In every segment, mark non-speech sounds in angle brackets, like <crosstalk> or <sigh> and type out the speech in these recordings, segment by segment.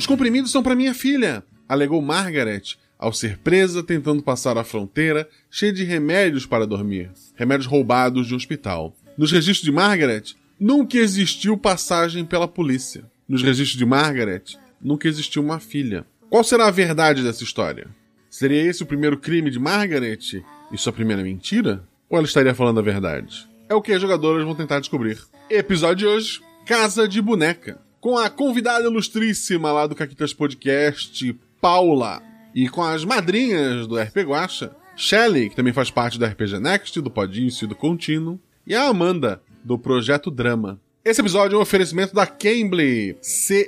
Os comprimidos são para minha filha, alegou Margaret, ao ser presa tentando passar a fronteira, cheia de remédios para dormir, remédios roubados de um hospital. Nos registros de Margaret, nunca existiu passagem pela polícia. Nos registros de Margaret, nunca existiu uma filha. Qual será a verdade dessa história? Seria esse o primeiro crime de Margaret e sua primeira mentira? Ou ela estaria falando a verdade? É o que as jogadoras vão tentar descobrir. Episódio de hoje: Casa de Boneca. Com a convidada ilustríssima lá do Caquitas Podcast, Paula. E com as madrinhas do RP Guacha, Shelly, que também faz parte do RPG Next, do Podício e do Contínuo, e a Amanda, do Projeto Drama. Esse episódio é um oferecimento da Cambly, C-A-M-B-L-Y.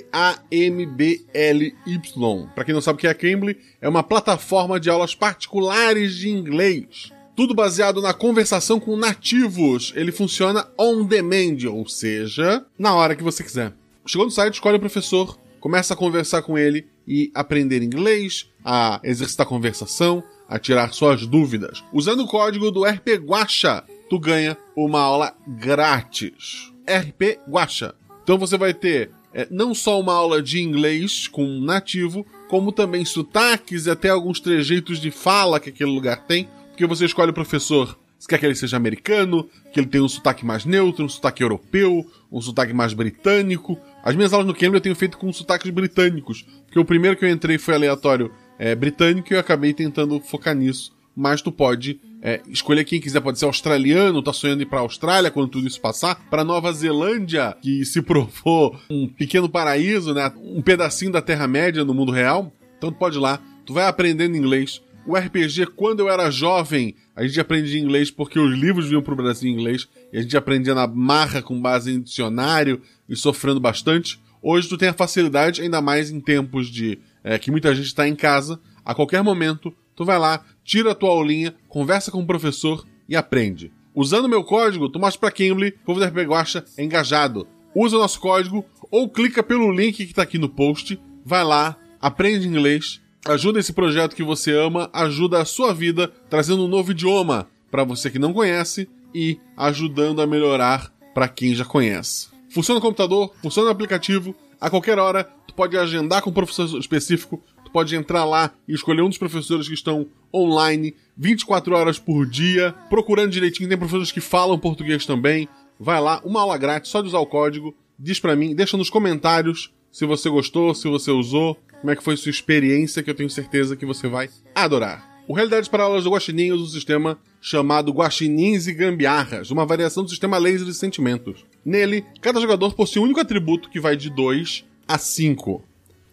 Para quem não sabe o que é a Cambly, é uma plataforma de aulas particulares de inglês. Tudo baseado na conversação com nativos. Ele funciona on demand, ou seja, na hora que você quiser. Chegou no site, escolhe o professor, começa a conversar com ele e aprender inglês, a exercitar conversação, a tirar suas dúvidas. Usando o código do RP Guacha, tu ganha uma aula grátis. RP Guacha. Então você vai ter é, não só uma aula de inglês com um nativo, como também sotaques e até alguns trejeitos de fala que aquele lugar tem, porque você escolhe o professor se quer que ele seja americano, que ele tenha um sotaque mais neutro, um sotaque europeu, um sotaque mais britânico. As minhas aulas no Cambridge eu tenho feito com sotaques britânicos, porque o primeiro que eu entrei foi aleatório é, britânico e eu acabei tentando focar nisso. Mas tu pode é, escolher quem quiser, pode ser australiano, tá sonhando ir pra Austrália quando tudo isso passar, pra Nova Zelândia, que se provou um pequeno paraíso, né? Um pedacinho da Terra-média no mundo real. Então tu pode ir lá, tu vai aprendendo inglês. O RPG, quando eu era jovem, a gente aprendia inglês porque os livros vinham pro Brasil em inglês e a gente aprendia na marra com base em dicionário e sofrendo bastante. Hoje tu tem a facilidade, ainda mais em tempos de é, que muita gente está em casa, a qualquer momento tu vai lá, tira a tua aulinha, conversa com o professor e aprende. Usando meu código, tu mostra Cambly que o povo da RPG Guacha é engajado. Usa o nosso código ou clica pelo link que tá aqui no post, vai lá, aprende inglês, ajuda esse projeto que você ama, ajuda a sua vida, trazendo um novo idioma para você que não conhece e ajudando a melhorar para quem já conhece. Funciona no computador, funciona no aplicativo, a qualquer hora tu pode agendar com um professor específico, pode entrar lá e escolher um dos professores que estão online 24 horas por dia, procurando direitinho. Tem professores que falam português também. Vai lá, uma aula grátis, só de usar o código. Diz para mim, deixa nos comentários se você gostou, se você usou, como é que foi sua experiência, que eu tenho certeza que você vai adorar. O Realidades para Aulas do Guaxinim usa um sistema chamado Guaxinins e Gambiarras, uma variação do sistema laser de sentimentos. Nele, cada jogador possui um único atributo que vai de 2 a 5.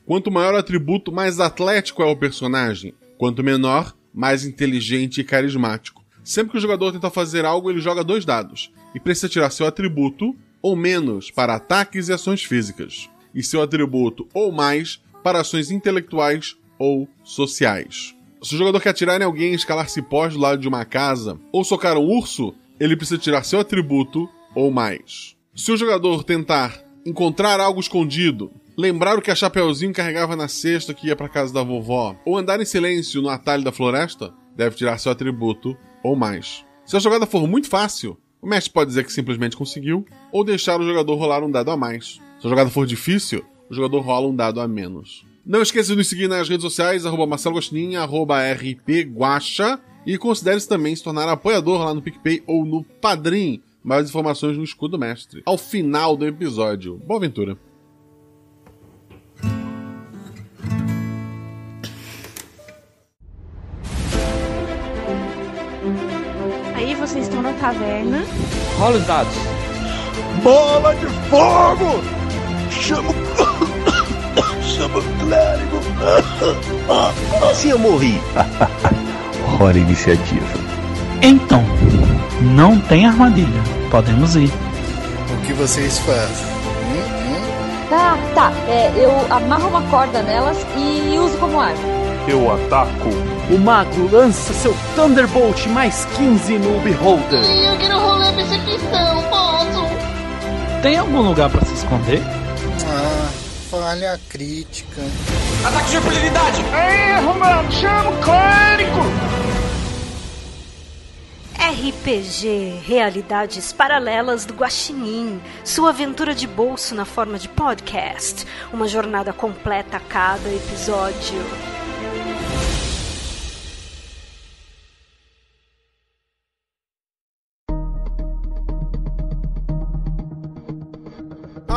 Quanto maior o atributo, mais atlético é o personagem. Quanto menor, mais inteligente e carismático. Sempre que o jogador tenta fazer algo, ele joga dois dados e precisa tirar seu atributo ou menos para ataques e ações físicas, e seu atributo ou mais para ações intelectuais ou sociais. Se o jogador quer atirar em alguém, escalar cipós do lado de uma casa ou socar um urso, ele precisa tirar seu atributo ou mais. Se o jogador tentar encontrar algo escondido, lembrar o que a Chapeuzinho carregava na cesta que ia para casa da vovó, ou andar em silêncio no atalho da floresta, deve tirar seu atributo ou mais. Se a jogada for muito fácil, o mestre pode dizer que simplesmente conseguiu, ou deixar o jogador rolar um dado a mais. Se a jogada for difícil, o jogador rola um dado a menos. Não esqueça de nos seguir nas redes sociais, arroba Marcelo arroba rpguacha, e considere-se também se tornar apoiador lá no PicPay ou no Padrim. Mais informações no Escudo Mestre. Ao final do episódio. Boa aventura! Aí vocês estão na taverna. Rola os dados. Bola de fogo! Chama. <laughs> Chama o clérigo! <laughs> Assim eu morri. <laughs> Hora iniciativa. Então, não tem armadilha. Podemos ir. O que vocês fazem? Hum, hum? Tá, tá. É, eu amarro uma corda nelas e uso como arma. Eu ataco. O mago lança seu Thunderbolt mais 15 no Beholder. Eu quero rolar percepção, posso? Tem algum lugar para se esconder? Ah, falha crítica. Ataque de impunidade! Erro, mano! Chama o clérigo! RPG Realidades Paralelas do Guaxinim, sua aventura de bolso na forma de podcast, uma jornada completa a cada episódio.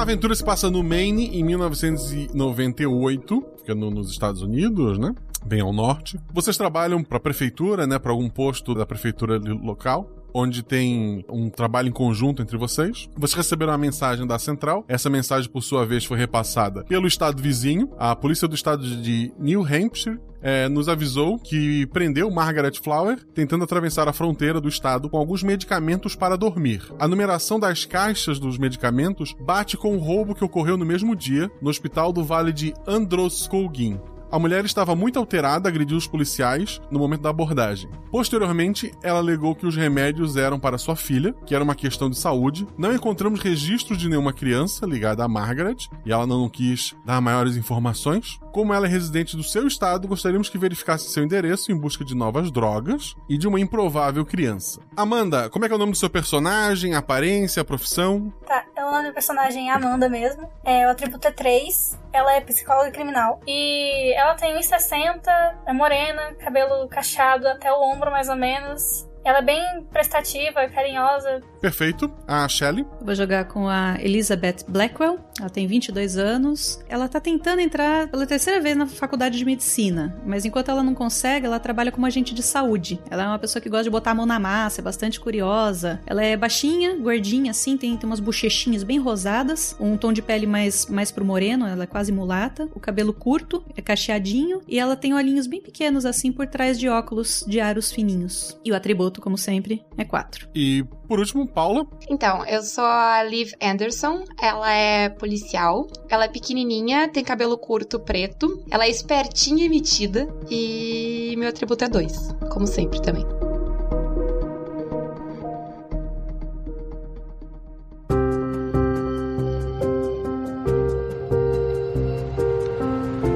Aventura se passa no Maine em 1998, fica no- nos Estados Unidos, né? Bem ao norte. Vocês trabalham para a prefeitura, né? Para algum posto da prefeitura local. Onde tem um trabalho em conjunto entre vocês. Vocês receberam uma mensagem da central. Essa mensagem, por sua vez, foi repassada pelo estado vizinho. A polícia do estado de New Hampshire é, nos avisou que prendeu Margaret Flower tentando atravessar a fronteira do estado com alguns medicamentos para dormir. A numeração das caixas dos medicamentos bate com o roubo que ocorreu no mesmo dia no hospital do Vale de Androscoggin. A mulher estava muito alterada, agrediu os policiais no momento da abordagem. Posteriormente, ela alegou que os remédios eram para sua filha, que era uma questão de saúde. Não encontramos registros de nenhuma criança ligada a Margaret, e ela não quis dar maiores informações. Como ela é residente do seu estado, gostaríamos que verificasse seu endereço em busca de novas drogas e de uma improvável criança. Amanda, como é que é o nome do seu personagem, aparência, profissão? Tá, o nome do personagem é Amanda mesmo. É, o atributo é 3. Ela é psicóloga criminal. E ela tem 1,60, é morena, cabelo cacheado até o ombro mais ou menos. Ela é bem prestativa, carinhosa. Perfeito. A Shelley? Vou jogar com a Elizabeth Blackwell. Ela tem 22 anos. Ela tá tentando entrar pela terceira vez na faculdade de medicina, mas enquanto ela não consegue, ela trabalha como agente de saúde. Ela é uma pessoa que gosta de botar a mão na massa, é bastante curiosa. Ela é baixinha, gordinha assim, tem, tem umas bochechinhas bem rosadas, um tom de pele mais, mais pro moreno, ela é quase mulata, o cabelo curto, é cacheadinho e ela tem olhinhos bem pequenos assim por trás de óculos de aros fininhos. E o atributo, como sempre, é 4. E por último, Paula. Então, eu sou a Liv Anderson, ela é policial, ela é pequenininha, tem cabelo curto preto, ela é espertinha e metida e meu atributo é 2, como sempre também.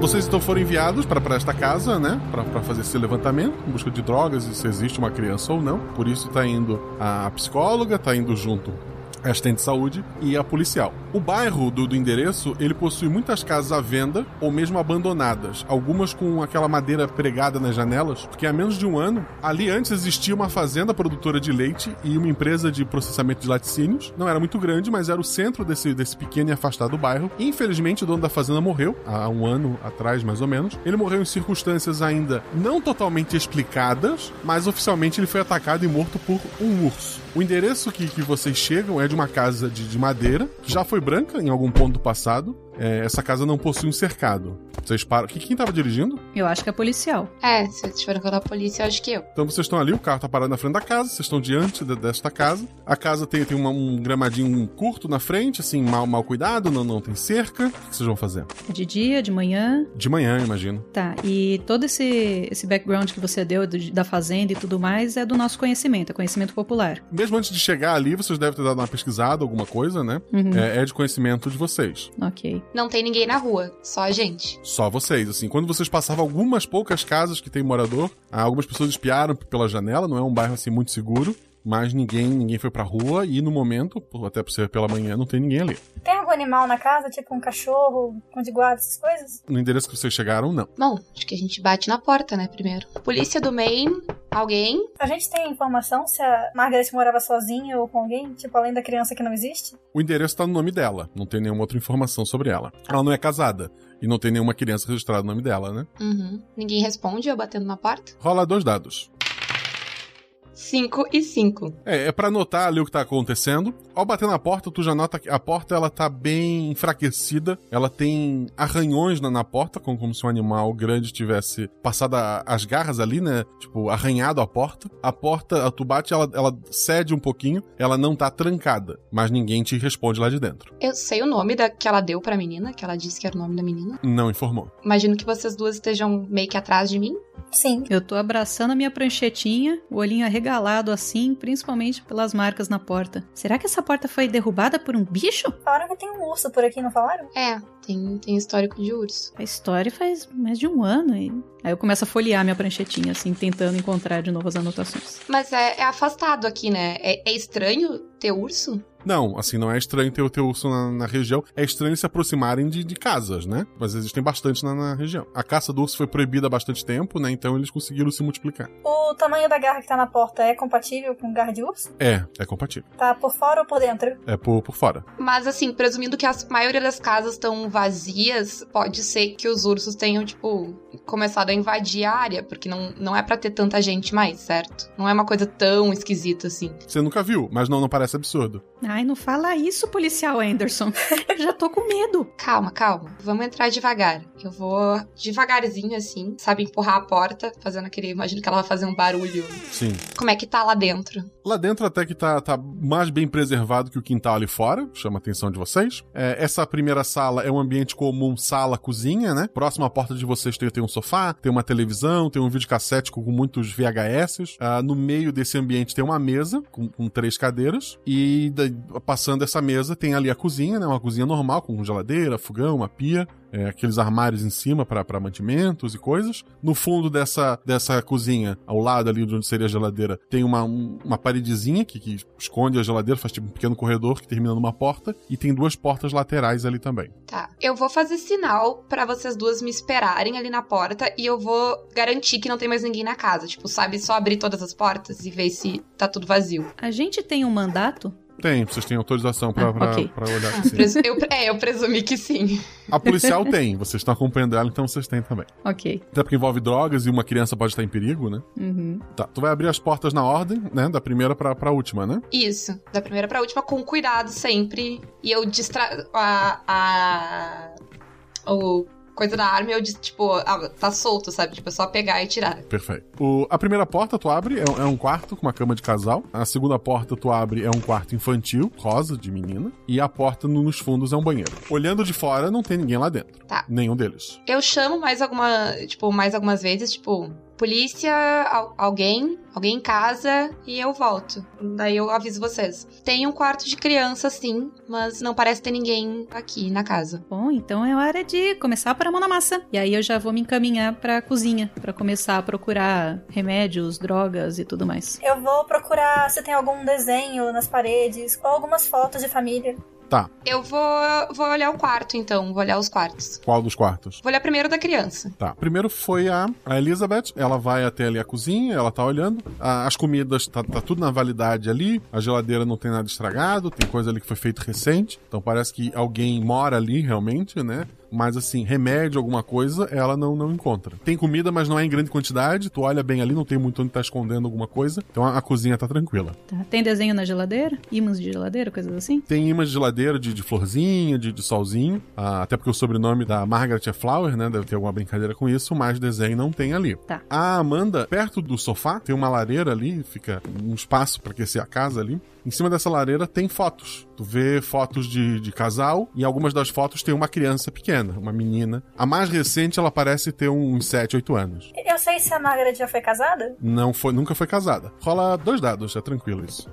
Vocês então foram enviados para esta casa, né? Para fazer esse levantamento em busca de drogas e se existe uma criança ou não. Por isso tá indo a psicóloga, tá indo junto assistente de saúde e a policial. O bairro do, do endereço, ele possui muitas casas à venda ou mesmo abandonadas, algumas com aquela madeira pregada nas janelas, porque há menos de um ano, ali antes existia uma fazenda produtora de leite e uma empresa de processamento de laticínios. Não era muito grande, mas era o centro desse, desse pequeno e afastado bairro. Infelizmente, o dono da fazenda morreu, há um ano atrás mais ou menos. Ele morreu em circunstâncias ainda não totalmente explicadas, mas oficialmente ele foi atacado e morto por um urso. O endereço que, que vocês chegam é de uma casa de, de madeira, que já foi branca em algum ponto do passado. É, essa casa não possui um cercado. Vocês param. Que- Quem estava dirigindo? Eu acho que é policial. É, se vocês tiverem falar polícia, eu acho que eu. Então vocês estão ali, o carro tá parado na frente da casa, vocês estão diante de- desta casa. A casa tem, tem uma- um gramadinho curto na frente, assim, mal, mal cuidado, não, não tem cerca. O que vocês vão fazer? É de dia, de manhã. De manhã, imagino. Tá, e todo esse, esse background que você deu do- da fazenda e tudo mais é do nosso conhecimento, é conhecimento popular. Mesmo antes de chegar ali, vocês devem ter dado uma pesquisada, alguma coisa, né? Uhum. É, é de conhecimento de vocês. Ok. Não tem ninguém na rua, só a gente. Só vocês, assim. Quando vocês passavam algumas poucas casas que tem morador, ah, algumas pessoas espiaram pela janela, não é um bairro assim muito seguro, mas ninguém ninguém foi pra rua e no momento, até por ser pela manhã, não tem ninguém ali. Tem algum animal na casa, tipo um cachorro, cão de guarda, essas coisas? No endereço que vocês chegaram, não. Bom, acho que a gente bate na porta, né, primeiro. Polícia do Maine, alguém? A gente tem informação se a Margaret morava sozinha ou com alguém, tipo além da criança que não existe? O endereço tá no nome dela, não tem nenhuma outra informação sobre ela. Ela não é casada e não tem nenhuma criança registrada no nome dela, né? Uhum. Ninguém responde, eu batendo na porta. Rola dois dados. 5 e 5. É, é pra notar ali o que tá acontecendo. Ao bater na porta, tu já nota que a porta ela tá bem enfraquecida. Ela tem arranhões na, na porta, como, como se um animal grande tivesse passado a- as garras ali, né? Tipo, arranhado a porta. A porta, a tu bate, ela, ela cede um pouquinho. Ela não tá trancada, mas ninguém te responde lá de dentro. Eu sei o nome da, que ela deu pra menina, que ela disse que era o nome da menina. Não informou. Imagino que vocês duas estejam meio que atrás de mim. Sim. Eu tô abraçando a minha pranchetinha, o olhinho arregalado assim, principalmente pelas marcas na porta. Será que essa porta foi derrubada por um bicho? Falaram que tem um urso por aqui, não falaram? É, tem, tem histórico de urso. A história faz mais de um ano e. Aí eu começo a folhear minha pranchetinha, assim, tentando encontrar de novo as anotações. Mas é, é afastado aqui, né? É, é estranho ter urso? Não, assim, não é estranho ter o teu urso na, na região. É estranho se aproximarem de, de casas, né? Mas existem bastante na, na, região. A caça do urso foi proibida há bastante tempo, né? Então eles conseguiram se multiplicar. O tamanho da garra que tá na porta é compatível com garra de urso? É, é compatível. Tá por fora ou por dentro? É por, por fora. Mas assim, presumindo que a maioria das casas estão vazias, pode ser que os ursos tenham, tipo, começado a invadir a área, porque não, não é para ter tanta gente mais, certo? Não é uma coisa tão esquisita assim. Você nunca viu, mas não, não parece absurdo. Ai, não fala isso, policial Anderson. Eu já tô com medo. <laughs> Calma, calma. Vamos entrar devagar. Eu vou devagarzinho, assim, sabe, empurrar a porta, fazendo aquele. Imagino que ela vai fazer um barulho. Sim. Como é que tá lá dentro? Lá dentro até que tá, tá mais bem preservado que o quintal ali fora, chama a atenção de vocês. É, essa primeira sala é um ambiente comum, sala, cozinha, né? Próxima à porta de vocês tem, tem um sofá, tem uma televisão, tem um videocassete com muitos VHS. Ah, no meio desse ambiente tem uma mesa com, com três cadeiras e da, passando essa mesa tem ali a cozinha, né? Uma cozinha normal com geladeira, fogão, uma pia é, aqueles armários em cima para mantimentos e coisas. No fundo dessa, dessa cozinha, ao lado ali de onde seria a geladeira, tem uma, um, uma paredezinha que, que esconde a geladeira, faz tipo um pequeno corredor que termina numa porta, e tem duas portas laterais ali também. Tá. Eu vou fazer sinal para vocês duas me esperarem ali na porta e eu vou garantir que não tem mais ninguém na casa. Tipo, sabe, só abrir todas as portas e ver se tá tudo vazio. A gente tem um mandato tem, vocês têm autorização pra, Ah, pra, ok. pra olhar. Ah, sim. eu, é, eu presumi que sim. A policial tem, vocês estão acompanhando ela, então vocês têm também. Ok. Até porque envolve drogas e uma criança pode estar em perigo, né? Uhum. Tá, tu vai abrir as portas na ordem, né? Da primeira pra, pra última, né? Isso, da primeira pra última, com cuidado sempre. E eu distra... A... a... O coisa da arma, eu, dis- tipo, ah, tá solto, sabe? Tipo, é só pegar e tirar. Perfeito. O- a primeira porta tu abre, é, um- é um quarto com uma cama de casal. A segunda porta tu abre é um quarto infantil, rosa, de menina. E a porta no- nos fundos é um banheiro. Olhando de fora, não tem ninguém lá dentro. Tá. Nenhum deles. Eu chamo mais alguma, tipo, mais algumas vezes, tipo, polícia, al- alguém, alguém em casa e eu volto. Daí eu aviso vocês. Tem um quarto de criança, sim, mas não parece ter ninguém aqui na casa. Bom, então é hora de começar a pôr a mão na massa. E aí eu já vou me encaminhar pra cozinha, pra começar a procurar remédios, drogas e tudo mais. Eu vou procurar se tem algum desenho nas paredes ou algumas fotos de família. Tá. Eu vou, vou olhar o quarto, então. Vou olhar os quartos. Qual dos quartos? Vou olhar primeiro da criança. Tá. Primeiro foi a, a Elizabeth. Ela vai até ali a cozinha, ela tá olhando. A- as comidas, tá, tá tudo na validade ali. A geladeira não tem nada estragado. Tem coisa ali que foi feito recente. Então parece que alguém mora ali realmente, né? Mas assim, remédio, alguma coisa, ela não, não encontra. Tem comida, mas não é em grande quantidade. Tu olha bem ali, não tem muito onde tá escondendo alguma coisa. Então a, a cozinha tá tranquila. Tá? Tem desenho na geladeira? Ímãs de geladeira, coisas assim? Tem imãs de geladeira de, de florzinha, de, de solzinho. Ah, até porque o sobrenome da Margaret é Flower, né? Deve ter alguma brincadeira com isso, mas desenho não tem ali. Tá. A Amanda, perto do sofá, tem uma lareira ali, fica um espaço para aquecer a casa ali. Em cima dessa lareira tem fotos. Tu vê fotos de, de casal e algumas das fotos tem uma criança pequena, uma menina. A mais recente ela parece ter uns 7, 8 anos. Eu sei se a Margaret já foi casada. Não foi, nunca foi casada. Rola dois dados, é tranquilo isso.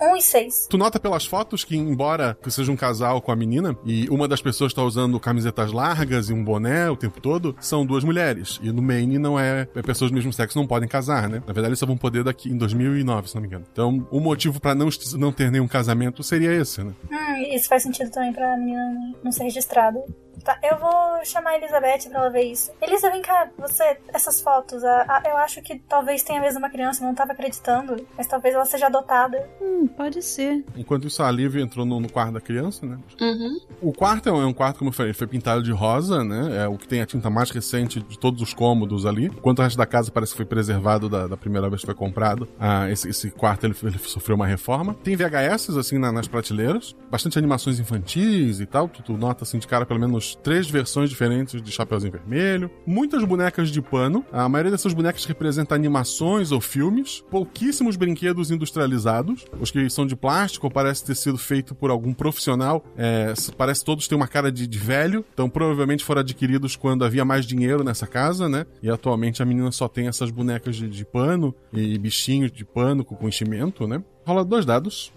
Um e seis. Tu nota pelas fotos que, embora que seja um casal com a menina, e uma das pessoas tá usando camisetas largas e um boné o tempo todo, são duas mulheres. E no Maine não é, é pessoas do mesmo sexo não podem casar, né? Na verdade, eles só vão poder daqui em 2009, se não me engano. Então, o motivo pra não, não ter nenhum casamento seria esse, né? Hum, isso faz sentido também pra menina não ser registrada. Tá, eu vou chamar a Elizabeth pra ela ver isso. Elisa, vem cá, você, essas fotos, a- a- eu acho que talvez tenha mesmo uma criança, eu não tava acreditando, mas talvez ela seja adotada. Hum, pode ser. Enquanto isso, a Lívia entrou no, no quarto da criança, né? Uhum. O quarto é um, é um quarto, como eu falei, foi pintado de rosa, né? É o que tem a tinta mais recente de todos os cômodos ali. Enquanto o resto da casa parece que foi preservado da, da primeira vez que foi comprado. Ah, esse, esse quarto ele, ele sofreu uma reforma. Tem VHS, assim, na- nas prateleiras. Bastante animações infantis e tal. Tu, tu nota, assim, de cara, pelo menos três versões diferentes de Chapeuzinho Vermelho, muitas bonecas de pano. A maioria dessas bonecas representa animações ou filmes, pouquíssimos brinquedos industrializados. Os que são de plástico parece ter sido feito por algum profissional, é, parece todos têm uma cara de, de velho, então provavelmente foram adquiridos quando havia mais dinheiro nessa casa, né? E atualmente a menina só tem essas bonecas de, de pano e bichinhos de pano com, enchimento, né? Rola dois dados.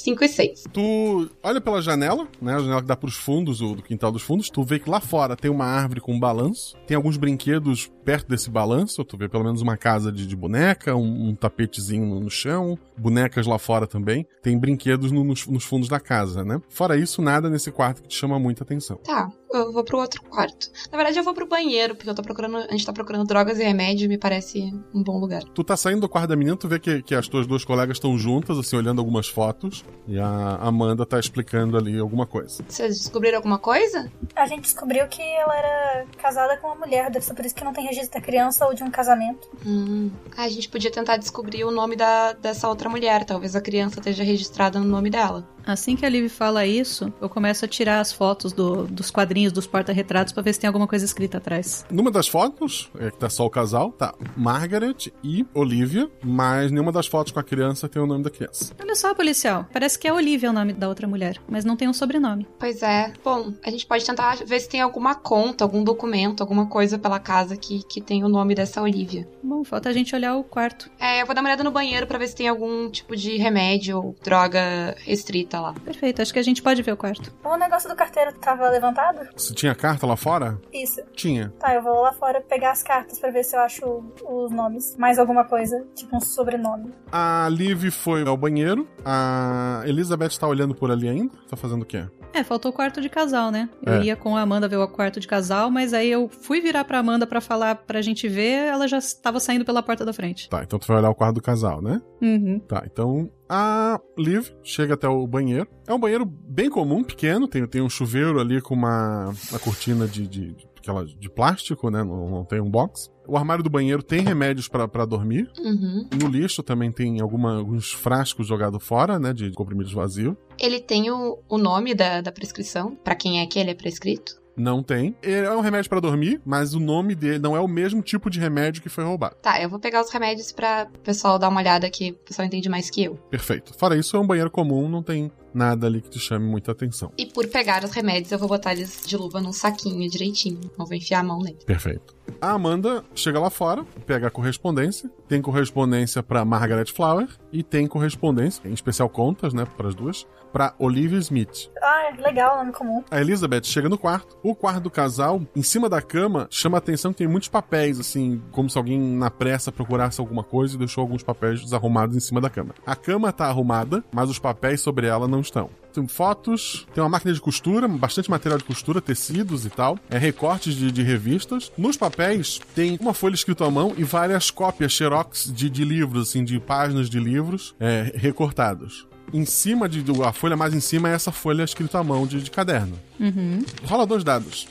5 e 6. Tu olha pela janela, né? A janela que dá pros fundos, o do quintal dos fundos. Tu vê que lá fora tem uma árvore com um balanço. Tem alguns brinquedos perto desse balanço. Tu vê pelo menos uma casa de, de boneca, um, um, tapetezinho no, no, chão, bonecas lá fora também. Tem brinquedos no, nos, nos, fundos da casa, né? Fora isso, nada nesse quarto que te chama muita atenção. Tá, eu vou pro outro quarto. Na verdade, eu vou pro banheiro, porque eu tô procurando. A gente tá procurando drogas e remédio e me parece um bom lugar. Tu tá saindo do quarto da menina, tu vê que, que as tuas duas colegas estão juntas, assim, olhando algumas fotos. E a Amanda tá explicando ali alguma coisa. Vocês descobriram alguma coisa? A gente descobriu que ela era casada com uma mulher, deve ser por isso que não tem registro da criança ou de um casamento. Hum. A gente podia tentar descobrir o nome da, dessa outra mulher. Talvez a criança esteja registrada no nome dela. Assim que a Liv fala isso, eu começo a tirar as fotos do, dos quadrinhos, dos porta-retratos, pra ver se tem alguma coisa escrita atrás. Numa das fotos, é que tá só o casal, tá Margaret e Olivia, mas nenhuma das fotos com a criança tem o nome da criança. Olha só, policial. Parece que é Olivia o nome da outra mulher, mas não tem um sobrenome. Pois é. Bom, a gente pode tentar ver se tem alguma conta, algum documento, alguma coisa pela casa que, que tem o nome dessa Olivia. Bom, falta a gente olhar o quarto. É, eu vou dar uma olhada no banheiro para ver se tem algum tipo de remédio ou droga restrita lá. Perfeito, acho que a gente pode ver o quarto. O negócio do carteiro tava levantado? Se tinha carta lá fora? Isso. Tinha. Tá, eu vou lá fora pegar as cartas para ver se eu acho os nomes. Mais alguma coisa, tipo um sobrenome. A Liv foi ao banheiro. A Elizabeth tá olhando por ali ainda? Tá fazendo o quê? É, faltou o quarto de casal, né? Eu É. ia com a Amanda ver o quarto de casal, mas aí eu fui virar pra Amanda pra falar pra gente ver, ela já estava saindo pela porta da frente. Tá, então tu vai olhar o quarto do casal, né? Uhum. Tá, então a Liv chega até o banheiro. É um banheiro bem comum, pequeno, tem, tem um chuveiro ali com uma, uma cortina de, de, de, aquela de plástico, né? Não, não tem um box. O armário do banheiro tem remédios pra pra dormir. Uhum. No lixo também tem alguma, alguns frascos jogados fora, né? De comprimidos vazios. Ele tem o, o nome da, da prescrição, Pra quem é que ele é prescrito. Não tem. Ele é um remédio pra dormir, mas o nome dele não é o mesmo tipo de remédio que foi roubado. Tá, eu vou pegar os remédios pra o pessoal dar uma olhada que o pessoal entende mais que eu. Perfeito. Fora isso, é um banheiro comum, não tem nada ali que te chame muita atenção. E por pegar os remédios, eu vou botar eles de luva num saquinho direitinho. Não vou enfiar a mão nele. Perfeito. A Amanda chega lá fora, pega a correspondência. Tem correspondência pra Margaret Flower e tem correspondência, em especial contas, né, para as duas, pra Olivia Smith. Ah, legal, nome comum. A Elizabeth chega no quarto. O quarto do casal, em cima da cama, chama a atenção que tem muitos papéis, assim, como se alguém na pressa procurasse alguma coisa e deixou alguns papéis desarrumados em cima da cama. A cama tá arrumada, mas os papéis sobre ela não estão. Tem fotos, tem uma máquina de costura, bastante material de costura, tecidos e tal. É recortes de, de revistas. Nos papéis tem uma folha escrita à mão e várias cópias xerox de, de livros, assim, de páginas de livros é, recortados. Em cima de. A folha mais em cima é essa folha escrita à mão de, de caderno. Uhum. Rola dois dados.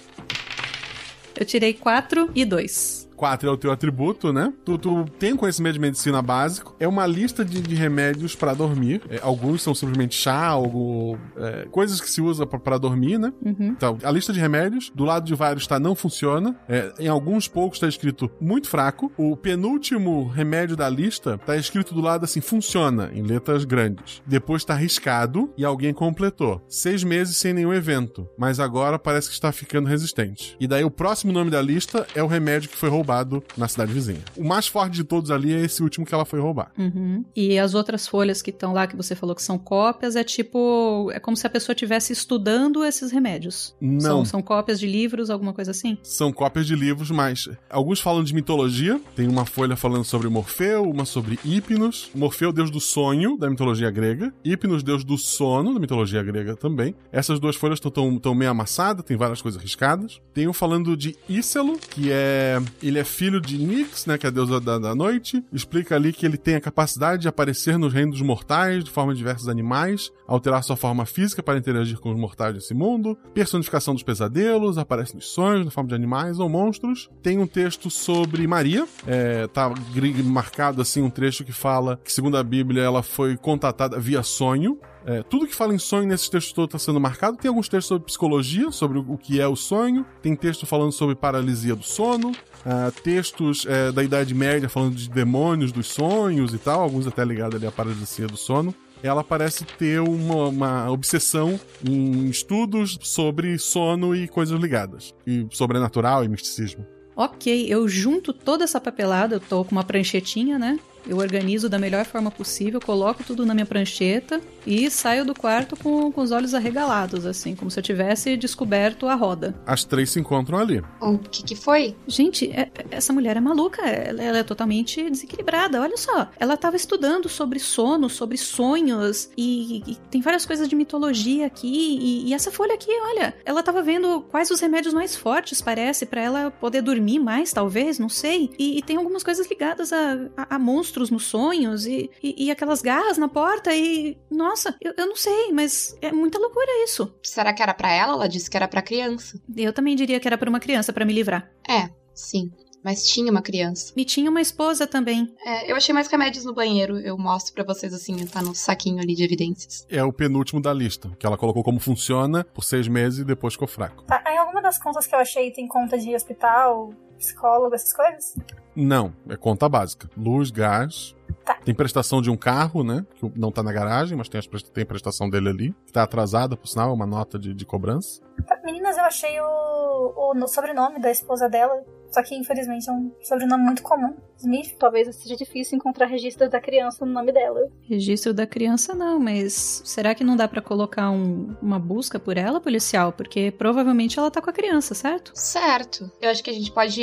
Eu tirei 4 e 2. 4 é o teu atributo, né? Tu, tu tem conhecimento de medicina básico. É uma lista de, de remédios pra dormir. É, alguns são simplesmente chá, algo, é, coisas que se usa pra- pra dormir, né? Uhum. Então, a lista de remédios, do lado de vários tá não funciona. É, em alguns poucos tá escrito muito fraco. O penúltimo remédio da lista tá escrito do lado assim, funciona, em letras grandes. Depois tá riscado e alguém completou. Seis meses sem nenhum evento, mas agora parece que está ficando resistente. E daí o próximo nome da lista é o remédio que foi roubado na cidade vizinha. O mais forte de todos ali é esse último que ela foi roubar. Uhum. E as outras folhas que estão lá, que você falou que são cópias, é tipo. É como se a pessoa estivesse estudando esses remédios. Não. São, são cópias de livros, alguma coisa assim? São cópias de livros, mas alguns falam de mitologia. Tem uma folha falando sobre Morfeu, uma sobre Hipnos. Morfeu, deus do sonho, da mitologia grega. Hipnos, deus do sono, da mitologia grega também. Essas duas folhas estão meio amassadas, tem várias coisas riscadas. Tem um falando de Ícelo, que é. Ele é filho de Nix, né? Que é a deusa da, da noite. Explica ali que ele tem a capacidade de aparecer nos reinos dos mortais, de forma de diversos animais, alterar sua forma física para interagir com os mortais desse mundo, personificação dos pesadelos, aparece nos sonhos, na forma de animais ou monstros. Tem um texto sobre Maria, é, tá marcado assim um trecho que fala que, segundo a Bíblia, ela foi contatada via sonho. É, tudo que fala em sonho nesses textos todos está sendo marcado. Tem alguns textos sobre psicologia, sobre o que é o sonho. Tem texto falando sobre paralisia do sono. Uh, textos é, da Idade Média falando de demônios dos sonhos e tal. Alguns até ligados ali à paralisia do sono ela parece ter uma, uma, obsessão em estudos sobre sono e coisas ligadas, e sobrenatural e misticismo. Ok, eu junto toda essa papelada, eu tô com uma pranchetinha, né? Eu organizo da melhor forma possível, coloco tudo na minha prancheta e saio do quarto com, com os olhos arregalados, assim, como se eu tivesse descoberto a roda. As três se encontram ali. O que que foi? Gente, é, essa mulher é maluca, ela, ela, é totalmente desequilibrada. Olha só, ela estava estudando sobre sono, sobre sonhos e, e, tem várias coisas de mitologia aqui. E, e essa folha aqui, olha, ela estava vendo quais os remédios mais fortes, parece, para ela poder dormir mais, talvez, não sei. E, e tem algumas coisas ligadas a, a, a monstros nos sonhos e, e, aquelas garras na porta e. Nossa, nossa, eu, eu não sei, mas é muita loucura isso. Será que era para ela? Ela disse que era para criança. Eu também diria que era para uma criança para me livrar. É, sim. Mas tinha uma criança. E tinha uma esposa também. É, eu achei mais remédios no banheiro. Eu mostro para vocês assim, tá no saquinho ali de evidências. É o penúltimo da lista, que ela colocou como funciona por seis meses e depois ficou fraco. Tá, em alguma das contas que eu achei tem conta de hospital, psicólogo, essas coisas? Não, é conta básica. Luz, gás, Tá. Tem prestação de um carro, né? Que não tá na garagem, mas tem, a tem prestação dele ali. Que tá atrasada, por sinal, é uma nota de, de cobrança. Meninas, eu achei o, o sobrenome da esposa dela. Só que, infelizmente, é um sobrenome muito comum. Smith. Talvez seja difícil encontrar registro da criança no nome dela. Registro da criança não, mas será que não dá para colocar um, uma busca por ela, policial? Porque provavelmente ela tá com a criança, certo? Certo. Eu acho que a gente pode,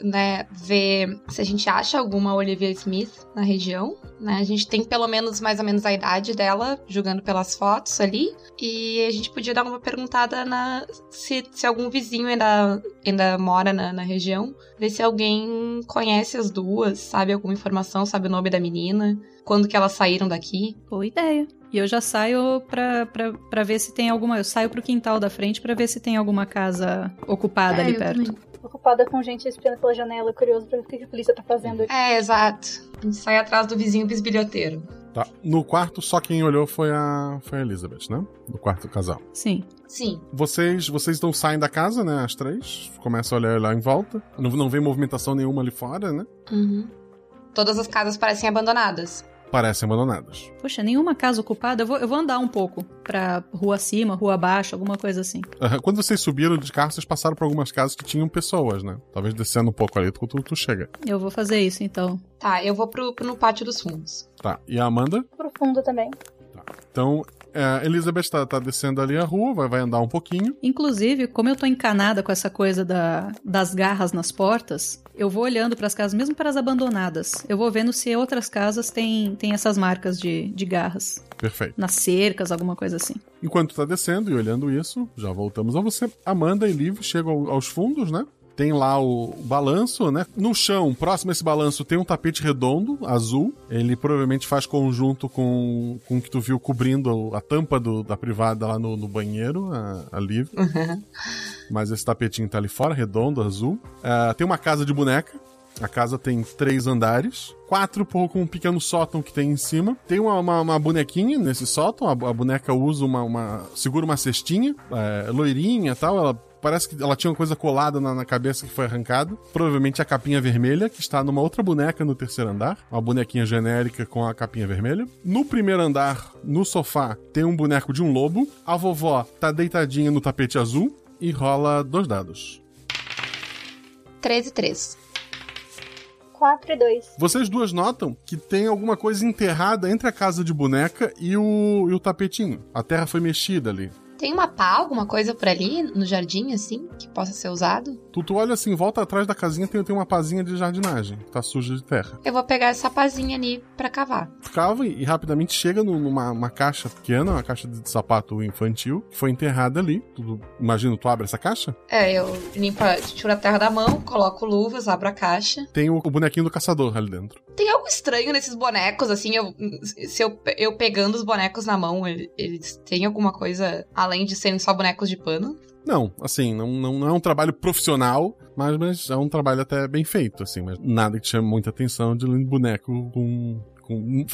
né, ver se a gente acha alguma Olivia Smith na região, né? A gente tem pelo menos mais ou menos a idade dela, julgando pelas fotos ali. E a gente podia dar uma perguntada na se, se algum vizinho ainda, ainda mora na, na região, ver se alguém conhece as duas, sabe alguma informação, sabe o nome da menina, quando que elas saíram daqui. Boa ideia. E eu já saio pra, pra, pra ver se tem alguma. Eu saio pro quintal da frente pra ver se tem alguma casa ocupada é, ali perto. Também. Ocupada com gente espiando pela janela, curioso pra ver o que a polícia tá fazendo aqui. É, exato. A gente sai atrás do vizinho bisbilhoteiro. Tá. No quarto, só quem olhou foi a, foi a Elizabeth, né? No quarto do casal. Sim. Sim. Vocês, vocês não saem da casa, né? As três. Começam a olhar lá em volta. Não, não vê movimentação nenhuma ali fora, né? Uhum. Todas as casas parecem abandonadas parecem abandonadas. Poxa, nenhuma casa ocupada. Eu vou, eu vou andar um pouco pra rua acima, rua abaixo, alguma coisa assim. Quando vocês subiram de carro, vocês passaram por algumas casas que tinham pessoas, né? Talvez descendo um pouco ali, tu, tu, tu chega. Eu vou fazer isso então. Tá, eu vou pro, pro no pátio dos fundos. Tá, e a Amanda? Pro fundo também. Tá. Então, é, Elizabeth tá, tá, descendo ali a rua, vai, vai andar um pouquinho. Inclusive, como eu tô encanada com essa coisa da, das garras nas portas, eu vou olhando para as casas, mesmo para as abandonadas. Eu vou vendo se outras casas têm, têm essas marcas de, de garras. Perfeito. Nas cercas, alguma coisa assim. Enquanto tá descendo e olhando isso, já voltamos a você. Amanda e Liv chegam aos fundos, né? Tem lá o balanço, né? No chão, próximo a esse balanço, tem um tapete redondo, azul. Ele provavelmente faz conjunto com, com o que tu viu cobrindo a tampa do, da privada lá no, no banheiro, a, a Liv. Uhum. Mas esse tapetinho tá ali fora, redondo, azul. Uh, tem uma casa de boneca. A casa tem três andares, quatro por, com um pequeno sótão que tem em cima. Tem uma, uma, uma bonequinha nesse sótão. A, a boneca usa uma, uma, segura uma cestinha, é, loirinha, tal. Ela Parece que ela tinha uma coisa colada na, na cabeça que foi arrancada. Provavelmente a capinha vermelha, que está numa outra boneca no terceiro andar. Uma bonequinha genérica com a capinha vermelha. No primeiro andar, no sofá, tem um boneco de um lobo. A vovó tá deitadinha no tapete azul e rola dois dados. 13 e 3. 4 e 2. Vocês duas notam que tem alguma coisa enterrada entre a casa de boneca e o, e o tapetinho. A terra foi mexida ali. Tem uma pá, alguma coisa por ali, no jardim, assim, que possa ser usado? Tu, tu olha assim, volta atrás da casinha, tem, tem uma pazinha de jardinagem, que tá suja de terra. Eu vou pegar essa pazinha ali pra cavar. Cava e, e rapidamente chega no, numa uma caixa pequena, uma caixa de sapato infantil, que foi enterrada ali. Tu, imagina, tu abre essa caixa? É, eu limpo, tiro a terra da mão, coloco luvas, abro a caixa. Tem o, o bonequinho do caçador ali dentro. Tem algo estranho nesses bonecos, assim, eu, se eu, eu pegando os bonecos na mão, eles têm alguma coisa além de serem só bonecos de pano? Não, assim, não, não, não é um trabalho profissional, mas, mas é um trabalho até bem feito, assim, mas nada que chame muita atenção de boneco com Com,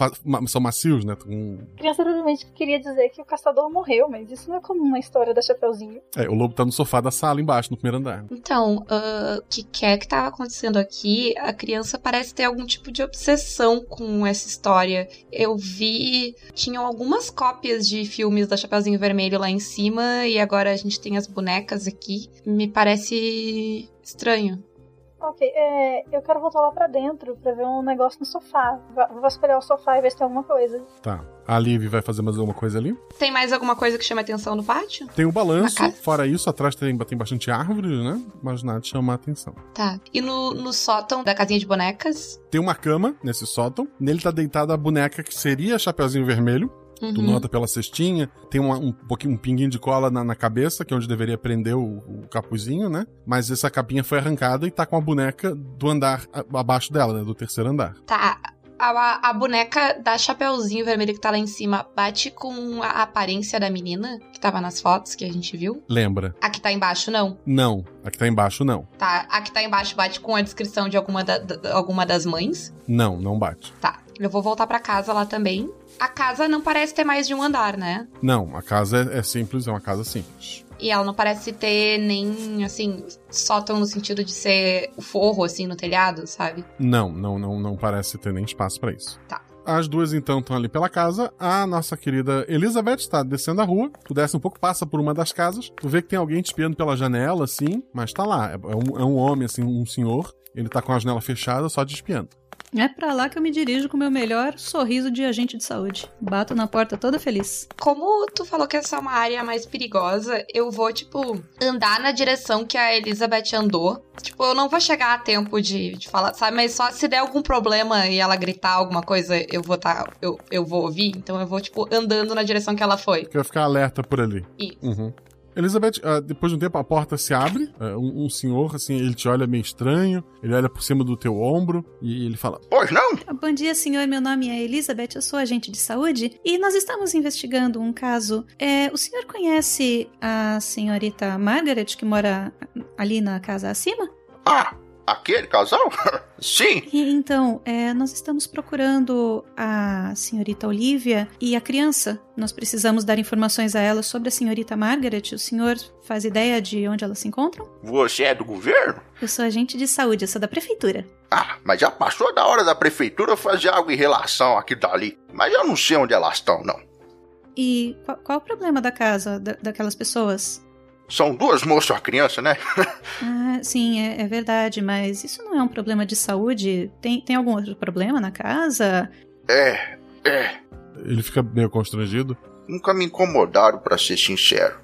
são macios, né? Com, A criança provavelmente queria dizer que o caçador morreu, mas isso não é como uma história da Chapeuzinho. é, o lobo tá no sofá da sala embaixo, no primeiro andar. Então, ah, o que quer que tava acontecendo aqui, a criança parece ter algum tipo de obsessão com essa história. Eu vi. Tinham algumas cópias de filmes da Chapeuzinho Vermelho lá em cima, e agora a gente tem as bonecas aqui. Me parece estranho. Ok, é, eu quero voltar lá pra dentro pra ver um negócio no sofá. Vou vasculhar o sofá e ver se tem alguma coisa. Tá. A Liv vai fazer mais alguma coisa ali. Tem mais alguma coisa que chama atenção no pátio? Tem o balanço, Na casa. fora isso, atrás tem, tem bastante árvores, né? Mas nada chama a atenção. Tá. E no, no sótão da casinha de bonecas? Tem uma cama nesse sótão. Nele tá deitada a boneca que seria a Chapeuzinho Vermelho. Tu Uhum. nota pela cestinha. Tem uma- um pouquinho, um pinguinho de cola na, na cabeça, que é onde deveria prender o, o capuzinho, né? Mas essa capinha foi arrancada e tá com a boneca do andar a- abaixo dela, né? Do terceiro andar. Tá. A, a boneca da Chapeuzinho Vermelho que tá lá em cima bate com a aparência da menina que tava nas fotos que a gente viu? Lembra? A que tá embaixo, não. Não. A que tá embaixo, não. Tá. A que tá embaixo bate com a descrição de alguma, da- da- alguma das mães. Não, não bate. Tá. Eu vou voltar pra casa lá também. A casa não parece ter mais de um andar, né? Não, a casa é, é simples, é uma casa simples. E ela não parece ter nem, assim, sótão no sentido de ser o forro, assim, no telhado, sabe? Não, não, não, não parece ter nem espaço pra isso. Tá. As duas então estão ali pela casa. A nossa querida Elizabeth está descendo a rua. Tu desce um pouco, passa por uma das casas. Tu vê que tem alguém te espiando pela janela, assim, mas tá lá. É é um, é um homem, assim, um senhor. Ele tá com a janela fechada, só te espiando. É pra lá que eu me dirijo com o meu melhor sorriso de agente de saúde. Bato na porta toda feliz. Como tu falou que essa é uma área mais perigosa, eu vou, tipo, andar na direção que a Elizabeth andou. Tipo, eu não vou chegar a tempo de, de falar, sabe? Mas só se der algum problema e ela gritar alguma coisa, eu vou tá. Eu, eu vou ouvir. Então eu vou, tipo, andando na direção que ela foi. Quer ficar alerta por ali. Isso. Uhum. Elizabeth, ah, depois de um tempo, a porta se abre. Ah, um, um senhor, assim, ele te olha meio estranho. Ele olha por cima do teu ombro e ele fala: Pois não? Bom dia, senhor. Meu nome é Elizabeth, eu sou agente de saúde e nós estamos investigando um caso. É, o senhor conhece a senhorita Margaret que mora ali na casa acima? Ah, aquele casal? <laughs> Sim. E, então, é, nós estamos procurando a senhorita Olivia e a criança. Nós precisamos dar informações a ela sobre a senhorita Margaret. O senhor faz ideia de onde elas se encontram? Você é do governo? Eu sou agente de saúde, eu sou da prefeitura. Ah, mas já passou da hora da prefeitura fazer algo em relação àquilo dali. Mas eu não sei onde elas estão, não. E qual, qual o problema da casa, da- daquelas pessoas? São duas moças e uma criança, né? <laughs> Ah, sim, é, é verdade, mas isso não é um problema de saúde? Tem, tem algum outro problema na casa? É, é. Ele fica meio constrangido. Nunca me incomodaram, pra ser sincero.